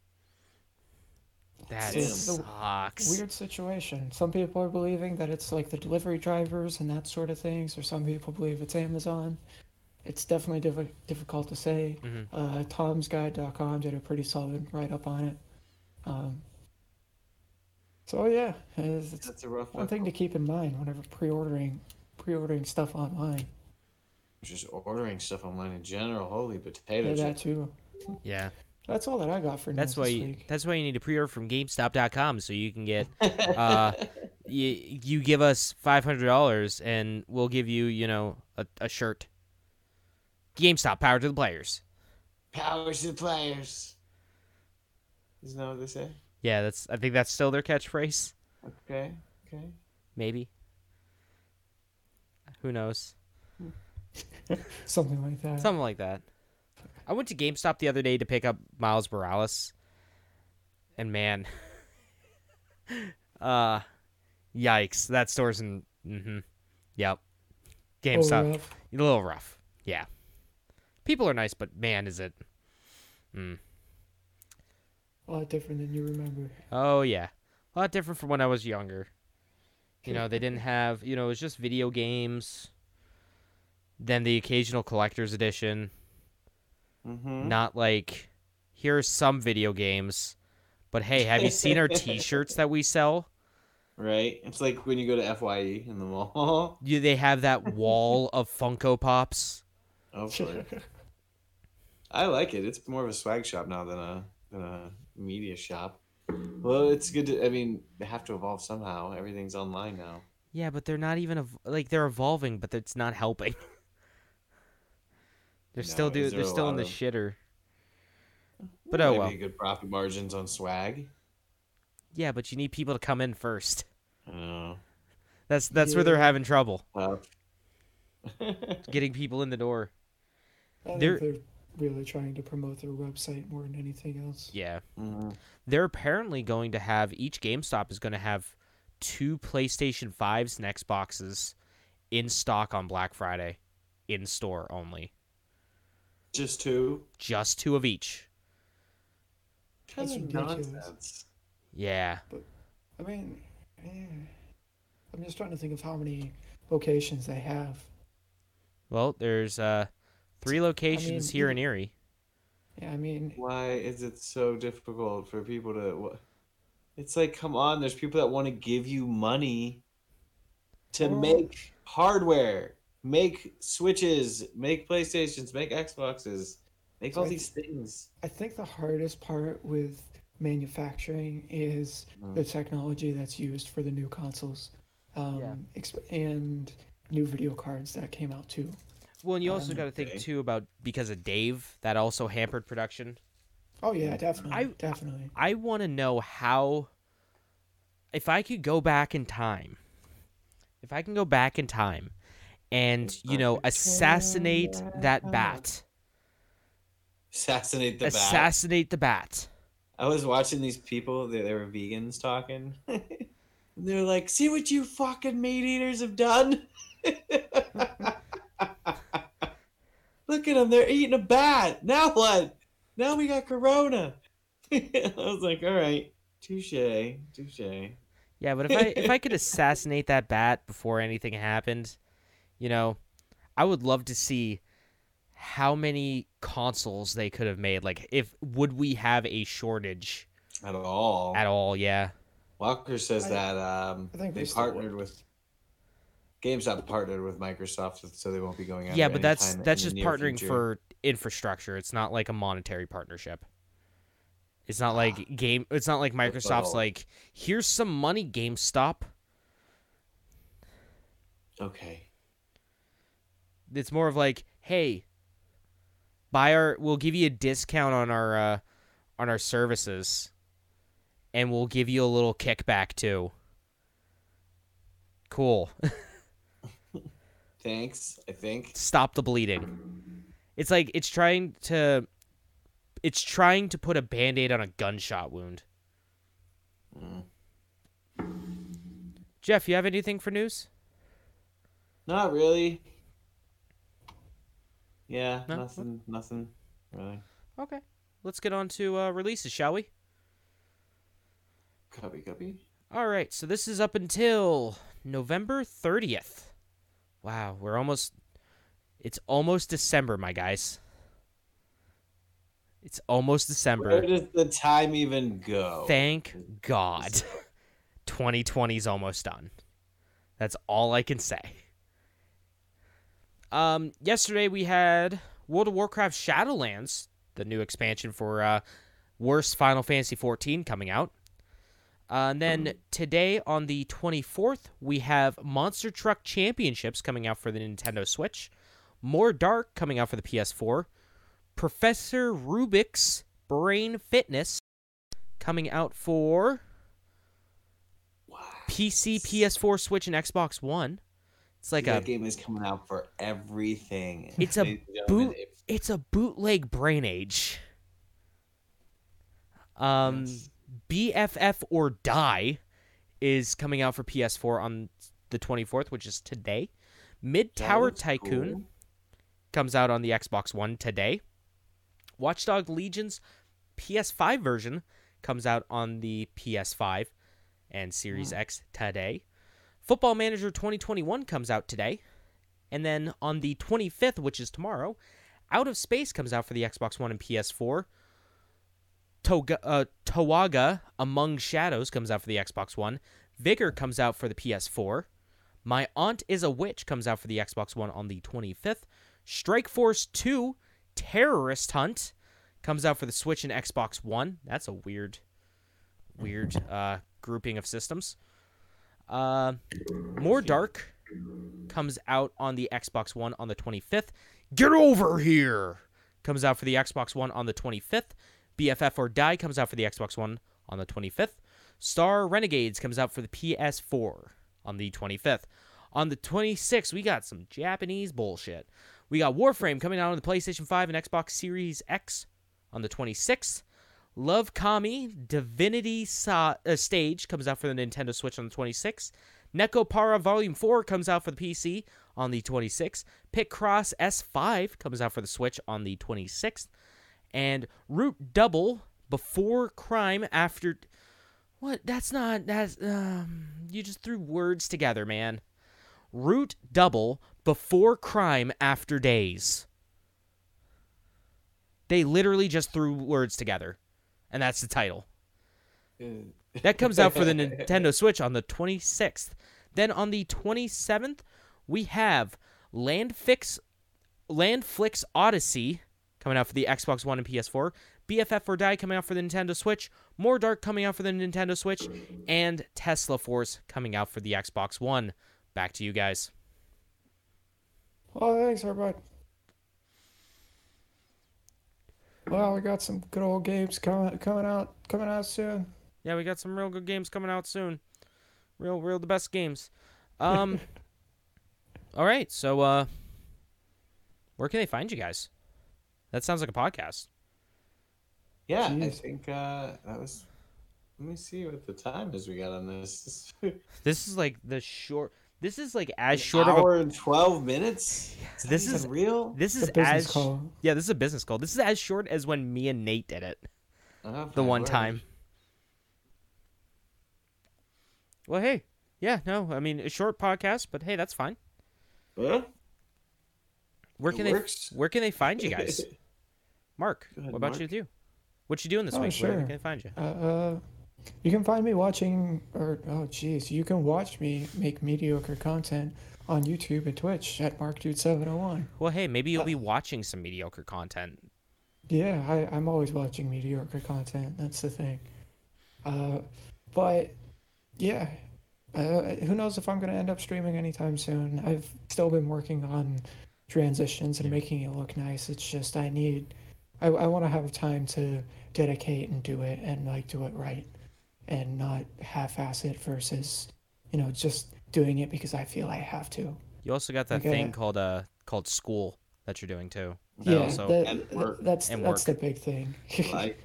That Damn. sucks. weird situation. Some people are believing that it's like the delivery drivers and that sort of things, or some people believe it's Amazon. It's definitely diffi- difficult to say. Mhm. Uh, Tom'sGuide.com did a pretty solid write up on it. Um, so yeah, it's, it's That's a rough one one. thing to keep in mind whenever pre-ordering pre-ordering stuff online. Just ordering stuff online in general. Holy Yeah, potato that chips. too. Yeah. That's all that I got for That's news why this you, week. that's why you need to pre-order from GameStop.com so you can get uh you, you give us five hundred dollars and we'll give you you know a, a shirt. GameStop power to the players. Powers to the players. Isn't that what they say? Yeah, that's I think that's still their catchphrase. Okay. Okay. Maybe. Who knows? Something like that. Something like that. I went to GameStop the other day to pick up Miles Morales, and man, uh, yikes! That store's in. Mm-hmm. Yep. Oh, GameStop, rough. a little rough. Yeah. People are nice, but man, is it. Mm. A lot different than you remember. Oh yeah, a lot different from when I was younger. You know, they didn't have. You know, it was just video games. Then the occasional collector's edition. Mm-hmm. not like here are some video games. But hey, have you seen our T-shirts that we sell? Right? It's like when you go to FYE in the mall. You, they have that wall of Funko Pops. Hopefully. I like it. It's more of a swag shop now than a than a media shop. Well, it's good to. I mean, they have to evolve somehow. Everything's online now. Yeah, but they're not even ev- like they're evolving, but it's not helping. They're No, still do. They're still in the of- shitter. But oh Maybe well. good profit margins on swag. Yeah, but you need people to come in first. I don't. That's that's where they're having trouble Tough. getting people in the door. I They're- they're really trying to promote their website more than anything else. Yeah, Mhm. they're apparently going to have each GameStop is going to have two PlayStation fives and Xboxes in stock on Black Friday, in store only, Just two. just two of each. That's Kind ridiculous. nonsense. Yeah, But, I mean, eh, I'm just trying to think of how many locations they have. well, there's uh three locations here in Erie. Yeah, I mean, Why is it so difficult for people to? wha- It's like, come on. There's people that want to give you money to Well- make hardware, make switches, make PlayStations, make Xboxes, make all I- these things. I think the hardest part with manufacturing is Mm. the technology that's used for the new consoles, um, Yeah. exp- and new video cards that came out too. Well, and you also Um, got to think okay. too about because of Dave that also hampered production. Oh yeah, definitely, I- definitely. I want to know how if I could go back in time. If I can go back in time and, you know, assassinate that bat. Assassinate the bat. Assassinate the bat. I was watching these people. They, they were vegans talking. and they're like, "See what you fucking meat eaters have done." Look at them. They're eating a bat. Now what? Now we got corona. I was like, "All right, touche, touche." Yeah, but if I if I could assassinate that bat before anything happened, you know, I would love to see how many consoles they could have made. Like if would we have a shortage At all. at all, yeah. Walker says I- that um, I think they they partnered would. with GameStop partnered with Microsoft, so they won't be going. Yeah, but that's that's just partnering future. for infrastructure. It's not like a monetary partnership. It's not like game. It's not like Microsoft's like, here's some money, GameStop. Okay. It's more of like, hey, buy our. We'll give you a discount on our uh, on our services, and we'll give you a little kickback too. Cool. Thanks. I think. Stop the bleeding. It's like it's trying to. It's trying to put a band-aid on a gunshot wound. Mm. Jeff, you have anything for news? Not really. Yeah, No? nothing. Nothing really. Okay. Let's get on to uh, releases, shall we? Copy, copy. All right. So this is up until November 30th. Wow, we're almost it's almost December, my guys. It's almost December. Where does the time even go? Thank God. 2020 is almost done. That's all I can say. Um, yesterday we had World of Warcraft Shadowlands, the new expansion for uh, worst Final Fantasy XIV coming out. Uh, and then today on the 24th, we have Monster Truck Championships coming out for the Nintendo Switch, More Dark coming out for the PS4, Professor Rubik's Brain Fitness coming out for Wow. PC, PS4, Switch, and Xbox One. It's like that a game is coming out for everything. It's a Ladies and gentlemen, boot- it's a bootleg Brain Age. Um, yes. BFF or Die is coming out for PS4 on the 24th, which is today. Mid Tower Tycoon cool. comes out on the Xbox One today. Watchdog Legion's PS5 version comes out on the PS5 and Series X today. Football Manager 2021 comes out today. And then on the 25th, which is tomorrow, Out of Space comes out for the Xbox One and PS4. Toga, uh, Tawaga Among Shadows comes out for the Xbox One. Vigor comes out for the PS4. My Aunt is a Witch comes out for the Xbox One on the 25th. Strike Force 2 Terrorist Hunt comes out for the Switch and Xbox One. That's a weird, weird uh, grouping of systems. Uh, More Dark comes out on the Xbox One on the 25th. Get over here comes out for the Xbox One on the 25th. BFF or Die comes out for the Xbox One on the 25th. Star Renegades comes out for the PS4 on the 25th. On the 26th, we got some Japanese bullshit. We got Warframe coming out on the PlayStation 5 and Xbox Series X on the 26th. Love Kami Divinity uh, Stage comes out for the Nintendo Switch on the 26th. Nekopara Volume 4 comes out for the PC on the 26th. Picross S5 comes out for the Switch on the 26th. And Root Double Before Crime After. What? That's not. That's. Um, you just threw words together, man. Root Double Before Crime After Days. They literally just threw words together. And that's the title. Mm. That comes out for the Nintendo Switch on the 26th. Then on the 27th, we have Landfix Landflix Odyssey coming out for the Xbox One and PS4, BFF or Die coming out for the Nintendo Switch, More Dark coming out for the Nintendo Switch, and Tesla Force coming out for the Xbox One. Back to you guys. Oh, thanks, everybody. Well, we got some good old games coming coming out coming out soon. Yeah, we got some real good games coming out soon. Real, real the best games. Um. all right, so uh, where can they find you guys? That sounds like a podcast. Yeah, I think uh, that was. Let me see what the time is we got on this. This is like the short. This is like as An short of a. hour and twelve minutes. Is This is real. This is as call. yeah. This is a business call. This is as short as when me and Nate did it Oh, the one word. time. Well, hey, yeah, no, I mean a short podcast, but hey, that's fine. Huh? Where It can works. they Where can they find you guys? Mark, ahead, what about Mark. you too? What you doing this Oh, week? Where sure. can they find you? Uh, uh, you can find me watching, or oh jeez, you can watch me make mediocre content on YouTube and Twitch at MarkDude701. Well, hey, maybe Uh, you'll be watching some mediocre content. Yeah, I, I'm always watching mediocre content. That's the thing. Uh, but yeah, uh, who knows if I'm gonna end up streaming anytime soon? I've still been working on transitions and making it look nice. It's just I need, I, I want to have time to dedicate and do it and like do it right, and not half-ass it versus, you know, just doing it because I feel I have to. You also got that Okay. thing called uh called school that you're doing too. That Yeah, also- that- work. that's that's the big thing. like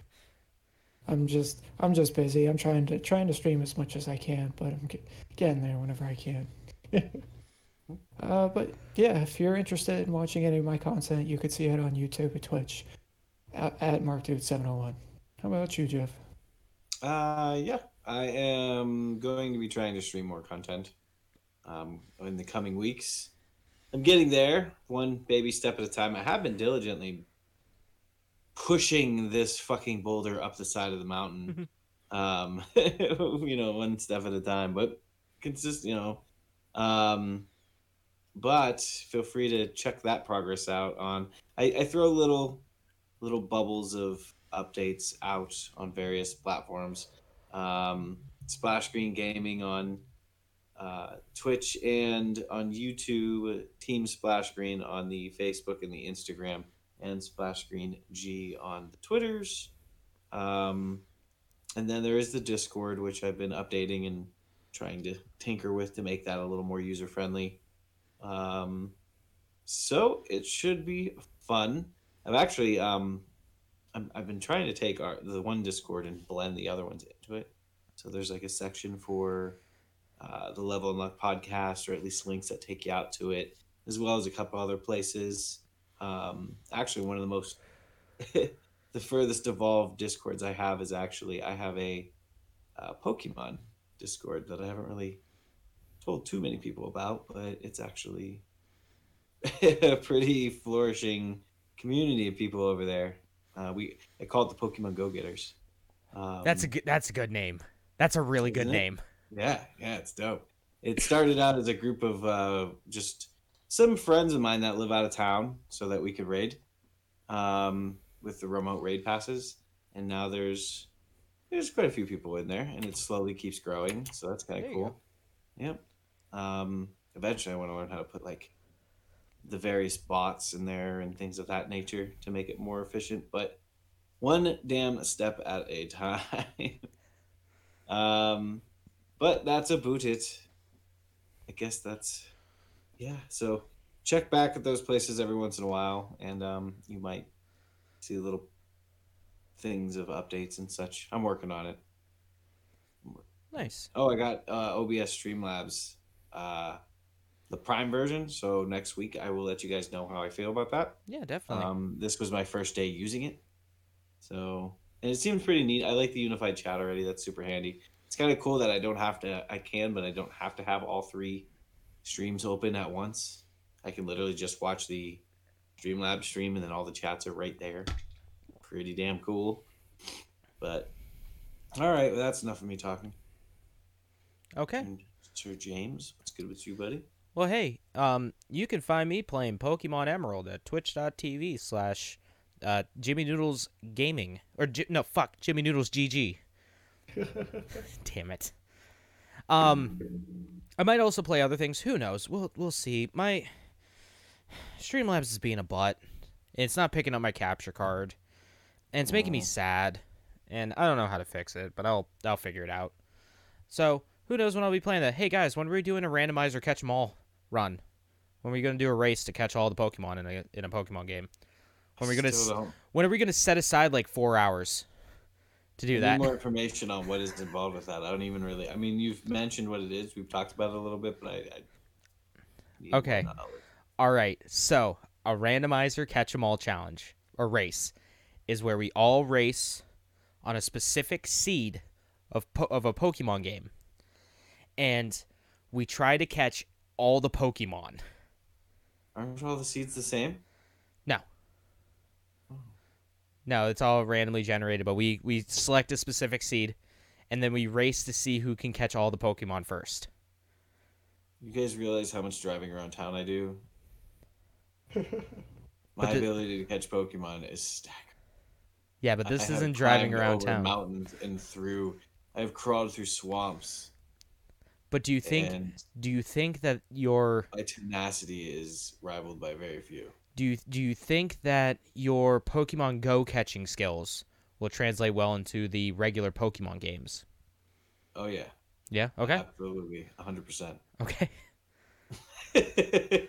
I'm just I'm just busy. I'm trying to trying to stream as much as I can, but I'm get, getting there whenever I can. uh, but yeah, if you're interested in watching any of my content, you could see it on YouTube and Twitch at, at MarkDude701. How about you, Jeff? Uh, yeah, I am going to be trying to stream more content um, in the coming weeks. I'm getting there, one baby step at a time. I have been diligently pushing this fucking boulder up the side of the mountain, um, you know, one step at a time, but consist, you know. Um, but feel free to check that progress out on. I, I throw little little bubbles of updates out on various platforms. Um, Splash Screen Gaming on uh, Twitch and on YouTube, Team Splash Screen on the Facebook and the Instagram, and Splash Screen G on the Twitters. Um, and then there is the Discord, which I've been updating and trying to tinker with to make that a little more user friendly. Um, so it should be fun. I've actually um, I'm, I've been trying to take our the one Discord and blend the other ones into it. So there's like a section for uh, the Level Unlock podcast, or at least links that take you out to it, as well as a couple other places. Um, actually, one of the most the furthest evolved Discords I have is actually I have a uh, Pokemon Discord that I haven't really told too many people about, but it's actually a pretty flourishing community of people over there. Uh, we I call it the Pokemon Go Getters. Um, That's a good. That's a good name. That's a really good it? name. Yeah, yeah, it's dope. It started out as a group of uh, just some friends of mine that live out of town, so that we could raid um, with the remote raid passes. And now there's there's quite a few people in there, and it slowly keeps growing. So that's kind of cool. Yep. Um, eventually, I want to learn how to put like the various bots in there and things of that nature to make it more efficient. But one damn step at a time. um, but that's about it. I guess that's yeah. So check back at those places every once in a while, and um, you might see little things of updates and such. I'm working on it. Nice. Oh, I got uh, OBS Streamlabs, uh, the Prime version. So next week I will let you guys know how I feel about that. Yeah, definitely. Um, this was my first day using it, so and it seems pretty neat. I like the unified chat already. That's super handy. It's kind of cool that I don't have to. I can, but I don't have to have all three streams open at once. I can literally just watch the Streamlabs stream, and then all the chats are right there. Pretty damn cool. But all right, well, that's enough of me talking. okay. And Sir James, what's good with you, buddy? Well, hey, um, you can find me playing Pokemon Emerald at twitch.tv slash uh, Jimmy Noodles Gaming. Or, no, fuck, Jimmy Noodles GG. Damn it. Um, I might also play other things. Who knows? We'll, we'll see. My Streamlabs is being a butt. It's not picking up my capture card. And it's making me sad. And I don't know how to fix it, but I'll I'll figure it out. So who knows when I'll be playing that? Hey guys, when are we doing a randomizer catch 'em all run? When are we gonna do a race to catch all the Pokemon in a in a Pokemon game? When are we s- don't- when are we gonna set aside like four hours to do I that? Need more information on what is involved with that. I don't even really. I mean, you've mentioned what it is. We've talked about it a little bit, but I. I Okay. All right, so a randomizer catch 'em all challenge or race is where we all race on a specific seed of po- of a Pokemon game, and we try to catch all the Pokemon. Aren't all the seeds the same? No, oh. No, it's all randomly generated, but we we select a specific seed, and then we race to see who can catch all the Pokemon first. You guys realize how much driving around town I do? My the- ability to catch Pokemon is staggering. Yeah, but this have isn't driving around over town. mountains and through. I've crawled through swamps, But do you think and do you think that your my tenacity is rivaled by very few. do you do you think that your Pokemon Go catching skills will translate well into the regular Pokemon games? Oh yeah, Yeah. Okay. absolutely, hundred percent. Okay.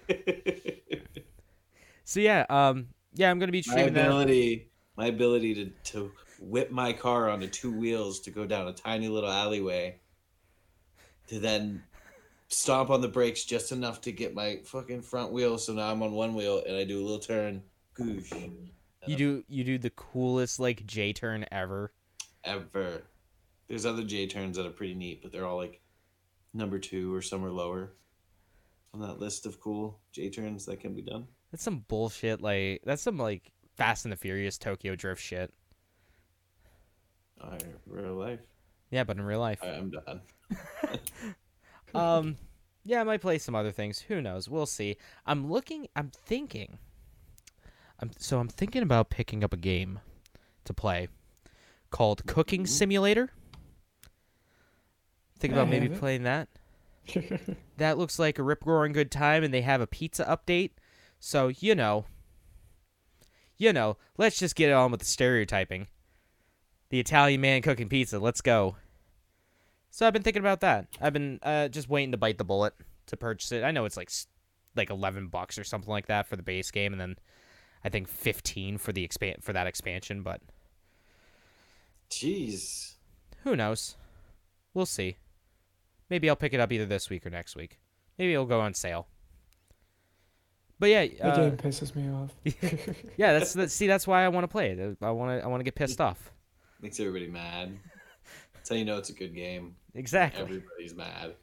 So yeah, um, yeah, I'm gonna be my streaming that. ability my ability to, to whip my car onto two wheels to go down a tiny little alleyway to then stomp on the brakes just enough to get my fucking front wheel so now i'm on one wheel and i do a little turn goosh You do you do the coolest like J turn ever. ever there's other j turns that are pretty neat but they're all like number two or somewhere lower on that list of cool j turns that can be done That's some bullshit. Like that's some like Fast and the Furious Tokyo Drift shit. in real life Yeah, but in real life. I, i'm done um, yeah, I might play some other things. Who knows? We'll see. I'm looking. I'm thinking. I'm so I'm thinking about picking up a game to play called Cooking Mhm. Simulator. Think about maybe it. playing that. That looks like a rip roaring good time, and they have a pizza update. So you know, you know, let's just get on with the stereotyping. The Italian man cooking pizza. Let's go. So I've been thinking about that. I've been uh, just waiting to bite the bullet to purchase it. I know it's like like eleven bucks or something like that for the base game, and then I think fifteen for the expand for that expansion. But jeez who knows? We'll see. Maybe I'll pick it up either this week or next week. Maybe it'll go on sale. But yeah, The uh, game pisses me off. yeah. That's, that's see. That's why I want to play it. I want to. I want to get pissed off. makes everybody mad that's how you know it's a good game Exactly. everybody's mad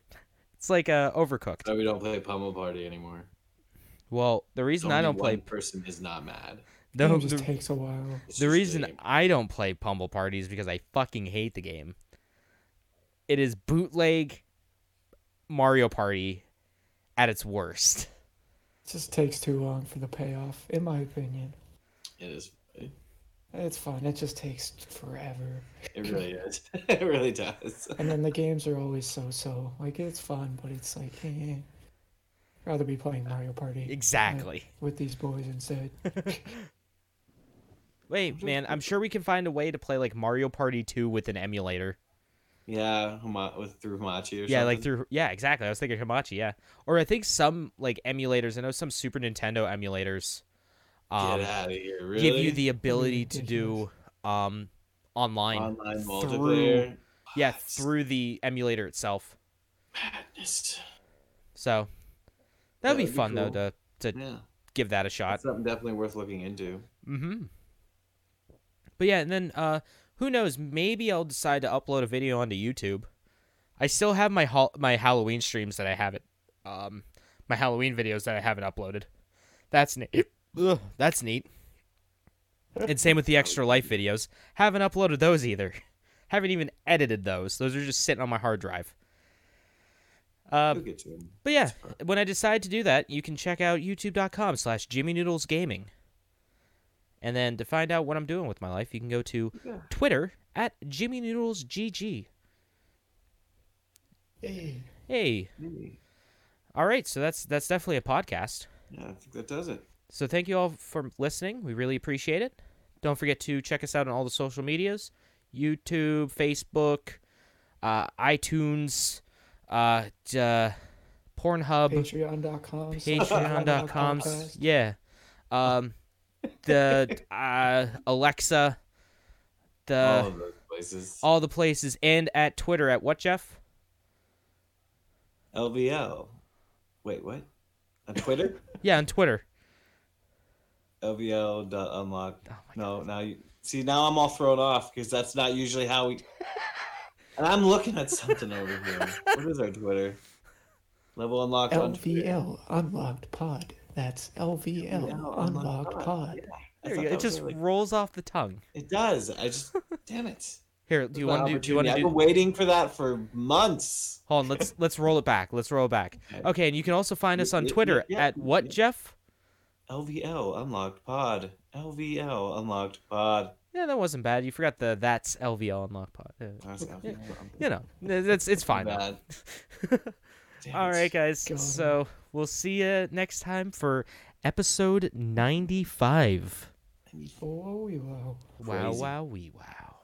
It's like uh, Overcooked. so we don't play pummel party anymore Well, the reason I don't play person is not mad. no, Game just the, takes a while. It's the reason game. I don't play Pummel Party is because I fucking hate the game. It is bootleg Mario Party at its worst. It just takes too long for the payoff, in my opinion. it is. It It's fun. It just takes forever. It really is. it really does. And then the games are always so-so. Like it's fun, but it's like, eh. Rather be playing Mario Party Exactly. with these boys instead. Wait, man, I'm sure we can find a way to play like Mario Party 2 with an emulator. Yeah, with through Hamachi or Yeah, like through yeah, exactly. I was thinking Hamachi, yeah. Or I think some like emulators, I know some Super Nintendo emulators um Get out of here! Really? give you the ability to do um online online through- multiplayer. yeah, through the emulator itself. Madness. So that'd be that'd be fun though to to Yeah, give that a shot. that's something definitely worth looking into. Mm-hmm. But yeah, and then uh, who knows? Maybe I'll decide to upload a video onto YouTube. I still have my hol- my Halloween streams that I haven't, um, my Halloween videos that I haven't uploaded. That's neat. Ugh, that's neat. And same with the extra life videos. Haven't uploaded those either. haven't even edited those. Those are just sitting on my hard drive. Uh, You'll get to 'em. but yeah, when I decide to do that, you can check out youtube.com slash Jimmy Noodles Gaming. And then to find out what I'm doing with my life, you can go to Yeah. Twitter at Jimmy Noodles GG. Hey. Hey, Maybe. all right, so that's that's definitely a podcast. Yeah, I think that does it. So thank you all for listening. We really appreciate it. Don't forget to check us out on all the social medias: YouTube, Facebook, uh, iTunes, uh, d- uh, Pornhub. Patreon.com. patreon.com podcast. yeah um the uh alexa the All all, of those places. the places and at twitter at what jeff LVL. Wait, what? On Twitter? yeah on twitter LVL.unlock. oh my No, now you see. Now I'm all thrown off because that's not usually how we. And I'm looking at something over here. What is our Twitter? Level unlocked on Twitter. LVL Unlocked Pod. That's LVL LVL Unlocked Pod. Yeah, There you go. it just really- rolls off the tongue It does. I just. damn it. here do you want to do do you want to do I've been waiting for that for months. hold on let's let's roll it back let's roll it back Okay. okay and you can also find us on Yeah, yeah, twitter yeah, at what yeah. jeff LVL unlocked pod. LVL unlocked pod. yeah that wasn't bad you forgot the that's lvl unlocked pod Uh, That's LVL. you know it's it's fine though. Bad. Damn All it. right, guys. God. So we'll see you next time for episode 95. Oh, wow. Wow, Crazy. wow, wee, wow.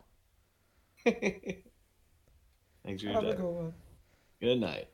Thanks for your Have a time. good one. Good night.